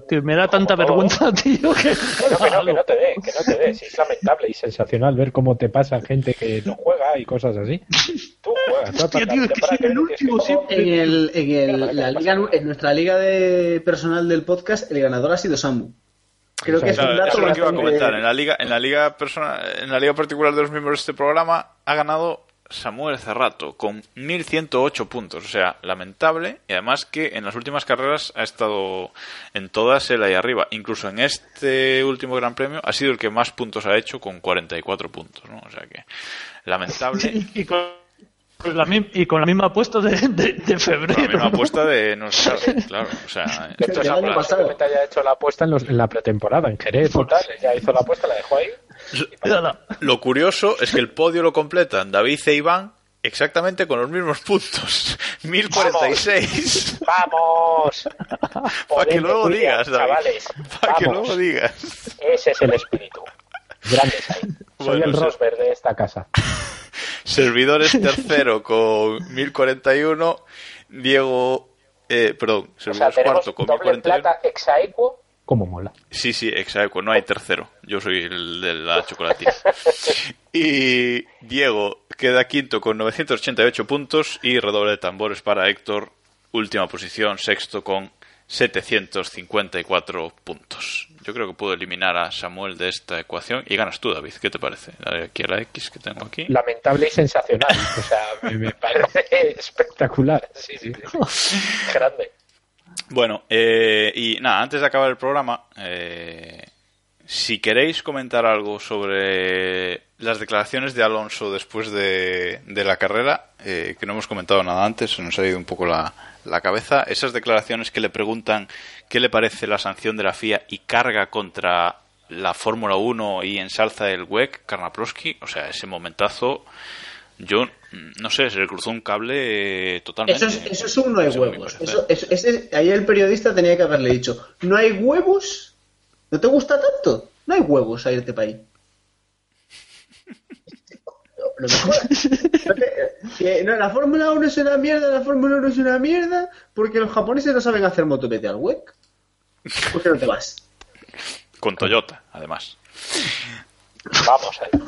Speaker 8: Tío, me da tanta
Speaker 9: todo.
Speaker 8: vergüenza, tío, que...
Speaker 9: Que no, que no, que no te dé, que no te dé. Es lamentable y sensacional ver cómo te pasa gente que no juega y cosas así. Tú juegas. tú
Speaker 8: Hostia,
Speaker 9: aparte,
Speaker 8: tío, es que soy el último siempre.
Speaker 6: En, el, en, el, la liga, en nuestra liga de personal del podcast, el ganador ha sido Samu. Creo que es un dato
Speaker 5: eso es lo que iba a comentar. En la liga, en la liga persona, en la liga particular de los miembros de este programa ha ganado Samuel Cerrato con 1108 puntos. O sea, lamentable. Y además que en las últimas carreras ha estado en todas él ahí arriba. Incluso en este último Gran Premio ha sido el que más puntos ha hecho con 44 puntos. ¿no? O sea que lamentable.
Speaker 8: Y con, con la, y con la misma apuesta de, de, de febrero.
Speaker 5: La misma
Speaker 8: ¿no?
Speaker 5: apuesta de no sé, claro. O sea,
Speaker 7: Esto es
Speaker 6: El año pasado.
Speaker 7: haya hecho la apuesta en, los- en la pretemporada, en Jerez. Ya hizo la apuesta, la dejó ahí.
Speaker 5: Lo curioso es que el podio lo completan David e Iván exactamente con los mismos puntos. 1046.
Speaker 7: ¡Vamos!
Speaker 5: Para que luego digas, David.
Speaker 7: chavales.
Speaker 5: Para que
Speaker 7: Vamos.
Speaker 5: luego digas.
Speaker 7: Ese es el espíritu. Grandes. Soy
Speaker 5: Bueno,
Speaker 7: el. Rosberg de esta casa.
Speaker 5: Servidores tercero con 1041. Diego. Eh, perdón,
Speaker 7: O sea,
Speaker 5: servidores cuarto con
Speaker 7: doble
Speaker 5: 1041.
Speaker 7: plata exaequo. ¿Cómo mola?
Speaker 5: Sí, sí, exacto. No hay tercero. Yo soy el de la chocolatina. Y Diego queda quinto con 988 puntos. Y redoble de tambores para Héctor. Última posición, sexto con 754 puntos. Yo creo que puedo eliminar a Samuel de esta ecuación. Y ganas tú, David. ¿Qué te parece? Dale Aquí a la X que tengo aquí.
Speaker 7: Lamentable y sensacional. O sea, me, me parece espectacular. Sí, sí, sí. Grande.
Speaker 5: Bueno, eh, y nada, antes de acabar el programa, eh, si queréis comentar algo sobre las declaraciones de Alonso después de, de la carrera, eh, que no hemos comentado nada antes, se nos ha ido un poco la, la cabeza, esas declaraciones que le preguntan qué le parece la sanción de la FIA y carga contra la Fórmula 1 y ensalza el WEC, Karnapolski, o sea, ese momentazo, yo mm, no sé, se le cruzó un cable eh, totalmente.
Speaker 6: Eso es, eso es un no hay huevos. Eso, eso- ese- ahí el periodista tenía que haberle dicho, no hay huevos, ¿no te gusta tanto? No hay huevos a irte para ahí. No, no me jodas. No te- que, no, la Fórmula 1 es una mierda, la Fórmula 1 es una mierda, porque los japoneses no saben hacer moto, vete al WEC. ¿Por qué no te vas?
Speaker 5: Con Toyota, además.
Speaker 7: Vamos ahí.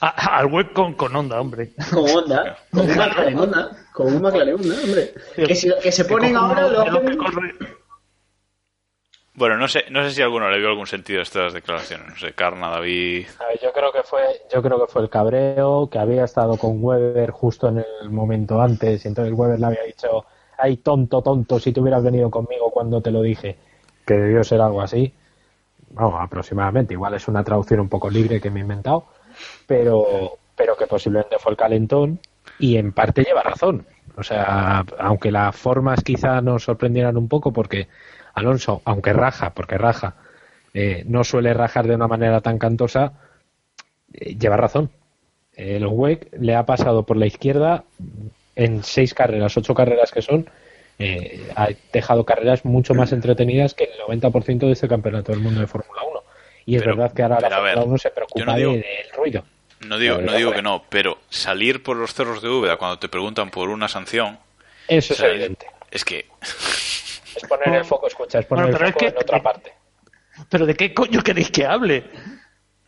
Speaker 8: A- al web con, con onda, hombre.
Speaker 6: Con Honda, con un McLaren Honda, con un McLaren Honda, hombre. Que, si- que se ponen ahora lo
Speaker 8: los corre-
Speaker 5: Bueno, no sé, no sé si alguno le vio algún sentido a estas declaraciones. No sé, Carna, David.
Speaker 7: A ver, yo creo que fue, yo creo que fue el cabreo, que había estado con Weber justo en el momento antes, y entonces Weber le había dicho, ay tonto, tonto, si te hubieras venido conmigo cuando te lo dije, que debió ser algo así. Vamos, aproximadamente, igual es una traducción un poco libre que me he inventado, pero, pero que posiblemente fue el calentón, y en parte lleva razón. O sea, aunque las formas quizá nos sorprendieran un poco, porque Alonso, aunque raja, porque raja, eh, no suele rajar de una manera tan cantosa, eh, lleva razón. El WEC le ha pasado por la izquierda en seis carreras, ocho carreras que son, eh, ha dejado carreras mucho más entretenidas que el 90% de este campeonato del mundo de Fórmula 1. Y es
Speaker 5: Pero-
Speaker 7: verdad que ahora la
Speaker 5: ver,
Speaker 7: 1 se preocupa
Speaker 5: no digo-
Speaker 7: de- del ruido.
Speaker 5: No digo, no digo que no, pero salir por los cerros de Úbeda cuando te preguntan por una sanción.
Speaker 7: Eso es evidente.
Speaker 5: Es que.
Speaker 7: Es poner el foco, escucha, es poner
Speaker 8: Bueno, pero
Speaker 7: el
Speaker 8: es
Speaker 7: foco
Speaker 8: que-
Speaker 7: en otra parte.
Speaker 8: Pero ¿de qué coño queréis que hable?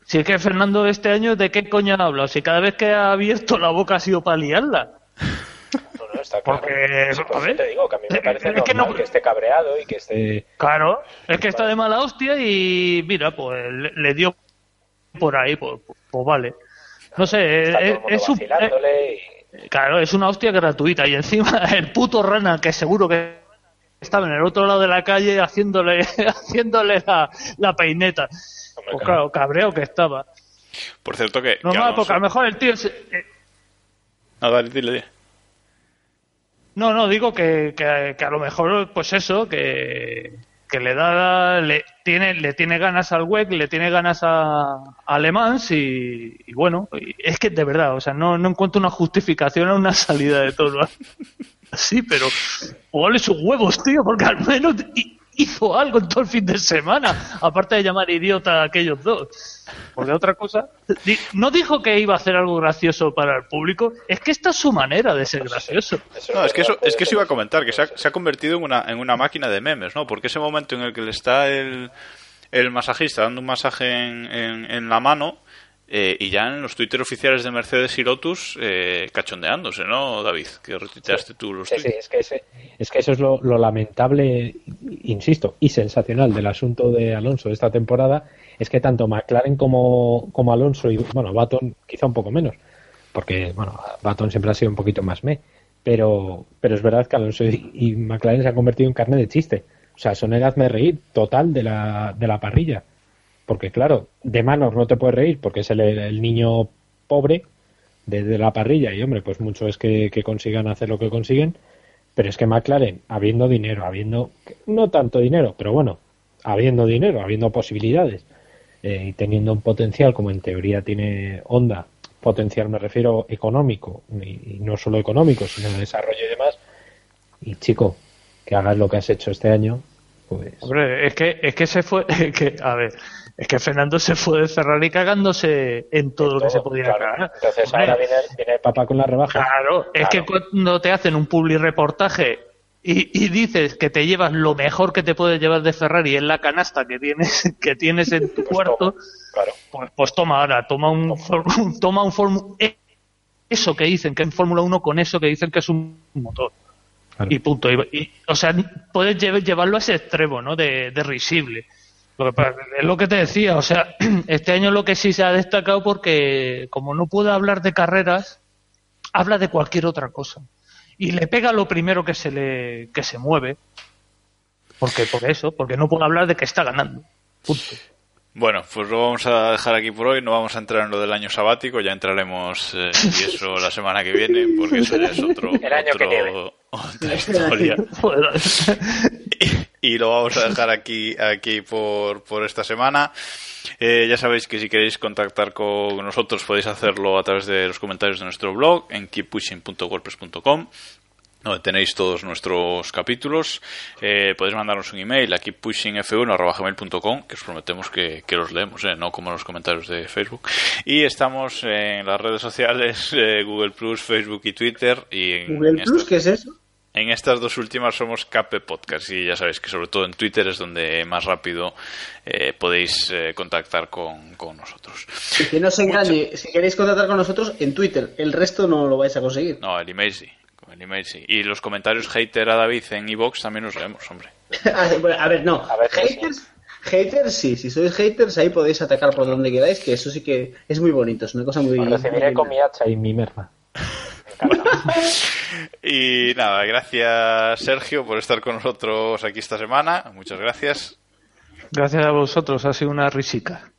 Speaker 8: Si es que Fernando este año, ¿de qué coño ha hablado? Si cada vez que ha abierto la boca ha sido para liarla.
Speaker 7: No, no, está claro.
Speaker 8: Porque,
Speaker 7: eso
Speaker 8: ver,
Speaker 7: te digo que a mí me
Speaker 8: es
Speaker 7: parece
Speaker 8: que
Speaker 7: normal
Speaker 8: no-
Speaker 7: que esté cabreado y que esté...
Speaker 8: Claro, es que está de mala hostia y mira, pues le, le dio por ahí, pues, pues vale. No sé,
Speaker 7: Está todo
Speaker 8: es,
Speaker 7: el mundo
Speaker 8: es un,
Speaker 7: y...
Speaker 8: Claro, es una hostia gratuita y encima el puto Rana que seguro que estaba en el otro lado de la calle haciéndole haciéndole la, la peineta.
Speaker 7: Hombre,
Speaker 8: Pues
Speaker 7: claro.
Speaker 8: cabreo que estaba.
Speaker 5: Por cierto, que. que
Speaker 8: Normal,
Speaker 5: Alonso-
Speaker 8: porque a lo mejor el tío... se- eh,
Speaker 5: No, dale, dile, dile.
Speaker 8: No, no, digo que, que, que a lo mejor, pues eso, que, que le da, le tiene, le tiene ganas al WEC, le tiene ganas a, a Alemans y, y bueno, es que de verdad, o sea, no, no encuentro una justificación a una salida de todo. Así, pero ole sus huevos, tío, porque al menos hizo algo en todo el fin de semana, aparte de llamar idiota a aquellos dos. Porque otra cosa, no dijo que iba a hacer algo gracioso para el público, es que esta es su manera de ser gracioso.
Speaker 5: No, es que eso, es que eso iba a comentar, que se ha, convertido en una, en una máquina de memes, ¿no? Porque ese momento en el que le está el, el masajista dando un masaje en la mano, eh, y ya en los Twitter oficiales de Mercedes y Lotus eh, cachondeándose, ¿no, David? Que retuiteaste tú los
Speaker 7: Sí, sí, es que, ese- es que eso es lo, lo lamentable, insisto, y sensacional del asunto de Alonso de esta temporada, es que tanto McLaren como, como Alonso y, bueno, Baton quizá un poco menos, porque, bueno, Baton siempre ha sido un poquito más me, pero, pero es verdad que Alonso y, y McLaren se han convertido en carne de chiste. O sea, son el hazme reír total de la, de la parrilla. Porque, claro, de manos no te puedes reír porque es el, el niño pobre de, de la parrilla y, hombre, pues mucho es que, consigan hacer lo que consiguen. Pero es que McLaren, habiendo dinero, habiendo, no tanto dinero, pero bueno, habiendo dinero, habiendo posibilidades eh, y teniendo un potencial como en teoría tiene Honda, potencial me refiero económico y, no solo económico, sino de desarrollo y demás. Y chico, que hagas lo que has hecho este año, pues
Speaker 8: Hombre, es que, es que se fue, que, a ver, es que Fernando se fue de Ferrari cagándose en todo lo que se podía
Speaker 7: claro.
Speaker 8: cagar.
Speaker 7: Entonces
Speaker 8: Hombre,
Speaker 7: ahora viene, viene el papá con la rebaja.
Speaker 8: Claro, es que cuando te hacen un publi reportaje y, y dices que te llevas lo mejor que te puedes llevar de Ferrari en la canasta que tienes, que tienes en tu cuarto, pues, pues toma ahora, toma un, toma un Formu- eh, eso que dicen que en Fórmula 1 con eso que dicen que es un motor. Y punto. Y, y- o sea, puedes lle- llevarlo a ese extremo, ¿no? De, de risible. Es lo que te decía, o sea, este año lo que sí se ha destacado porque como no puede hablar de carreras, habla de cualquier otra cosa. Y le pega lo primero que se le que se mueve. Porque por eso, porque no puede hablar de que está ganando. Punto.
Speaker 5: Bueno, pues lo vamos a dejar aquí por hoy. No vamos a entrar en lo del año sabático. Ya entraremos eh, y eso la semana que viene, porque eso ya es otro,
Speaker 7: El año que
Speaker 5: otro-
Speaker 7: viene.
Speaker 5: otra historia. y lo vamos a dejar aquí aquí por, por esta semana. Eh, ya sabéis que si queréis contactar con nosotros podéis hacerlo a través de los comentarios de nuestro blog en keeppushing.wordpress.com donde tenéis todos nuestros capítulos. Eh, podéis mandarnos un email a keeppushingf1.gmail.com que os prometemos que, que los leemos, eh, no como los comentarios de Facebook. Y estamos en las redes sociales, eh, Google Plus, Facebook y Twitter. Y en,
Speaker 6: Google
Speaker 5: en
Speaker 6: Plus, ¿qué es eso?
Speaker 5: En estas dos últimas somos Cape Podcast y ya sabéis que sobre todo en Twitter es donde más rápido eh, podéis eh, contactar con, con nosotros.
Speaker 6: Y que no se engañe, si queréis contactar con nosotros en Twitter, el resto no lo vais a conseguir.
Speaker 5: No, el email sí. El email sí. Y los comentarios hater a David en iVox también los leemos, hombre.
Speaker 6: Ah, a ver, no. haters, haters sí, si sois haters ahí podéis atacar por donde queráis, que eso sí que es muy bonito, es una cosa muy...
Speaker 7: Recibiré con mi hacha y mi merma.
Speaker 5: Y nada, gracias Sergio por estar con nosotros aquí esta semana. Muchas gracias.
Speaker 8: Gracias a vosotros, ha sido una risica.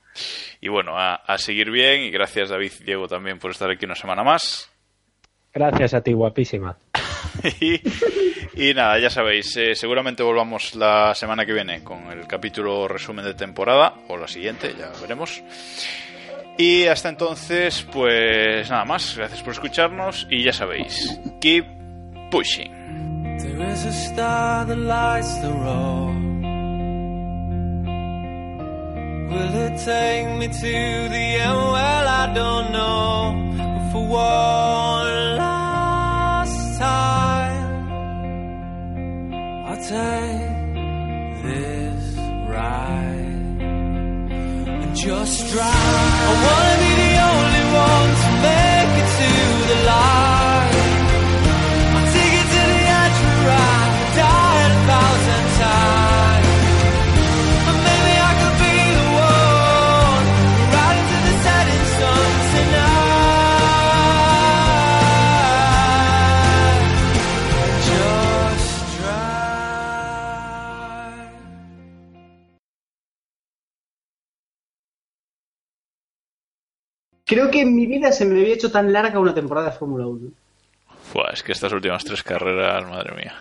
Speaker 5: Y bueno, a, a seguir bien. Y gracias David y Diego también por estar aquí una semana más.
Speaker 7: Gracias a ti, guapísima.
Speaker 5: y, y nada, ya sabéis, eh, seguramente volvamos la semana que viene con el capítulo resumen de temporada, o la siguiente, ya veremos. Y hasta entonces, pues nada más, gracias por escucharnos y ya sabéis, keep pushing.
Speaker 10: There is a star that lights the road. Will it take me to the end? Well, I don't know. But for one last time, I'll take this ride just drive. I wanna be the only one to make it to the light.
Speaker 6: Creo que en mi vida se me había hecho tan larga una temporada de Fórmula 1.
Speaker 5: Buah, es que estas últimas tres carreras, madre mía.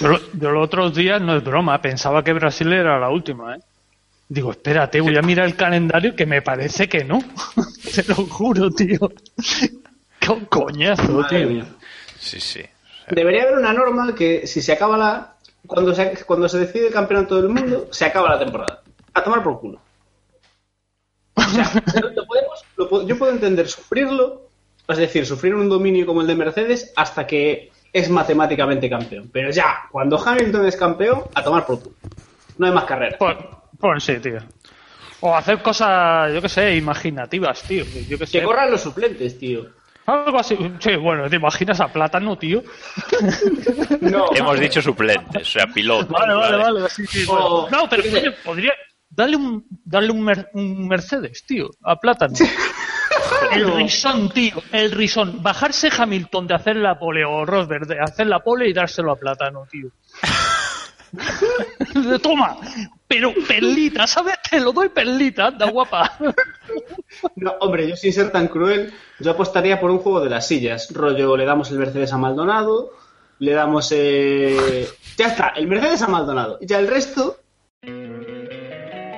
Speaker 8: Yo, lo- yo los otros días, no es broma, pensaba que Brasil era la última, ¿eh? Digo, espérate, voy a mirar el calendario que me parece que no. Te lo juro, tío. Qué coñazo,
Speaker 6: Madre
Speaker 8: tío.
Speaker 6: mía.
Speaker 5: Sí, sí.
Speaker 6: Debería haber una norma que si se acaba la... Cuando se, cuando se decide el campeonato del mundo, se acaba la temporada. A tomar por culo. O sea, lo podemos- lo puedo- yo puedo entender sufrirlo, es decir, sufrir un dominio como el de Mercedes hasta que es matemáticamente campeón. Pero ya, cuando Hamilton es campeón, a tomar por culo. No hay más carreras.
Speaker 8: Pues, pues sí, tío. O hacer cosas, yo qué sé, imaginativas, tío. Yo qué sé.
Speaker 6: Que corran los suplentes, tío.
Speaker 8: Algo así. Sí, bueno, ¿te imaginas a Plátano, tío?
Speaker 6: No.
Speaker 5: Hemos dicho suplentes, o sea, piloto.
Speaker 8: Vale, vale, vale. sí, sí,
Speaker 6: O-
Speaker 8: bueno. No, pero podría darle un, darle un, Mer- un Mercedes, tío, a Plátano. El risón, tío, el risón. Bajarse Hamilton de hacer la pole o Rosberg de hacer la pole y dárselo a Plátano, tío. Toma, pero perlita, ¿sabes? Te lo doy perlita, anda guapa.
Speaker 6: No, hombre, yo sin ser tan cruel, yo apostaría por un juego de las sillas. Rollo, le damos el Mercedes a Maldonado, le damos... Eh... Ya está, el Mercedes a Maldonado. Ya el resto...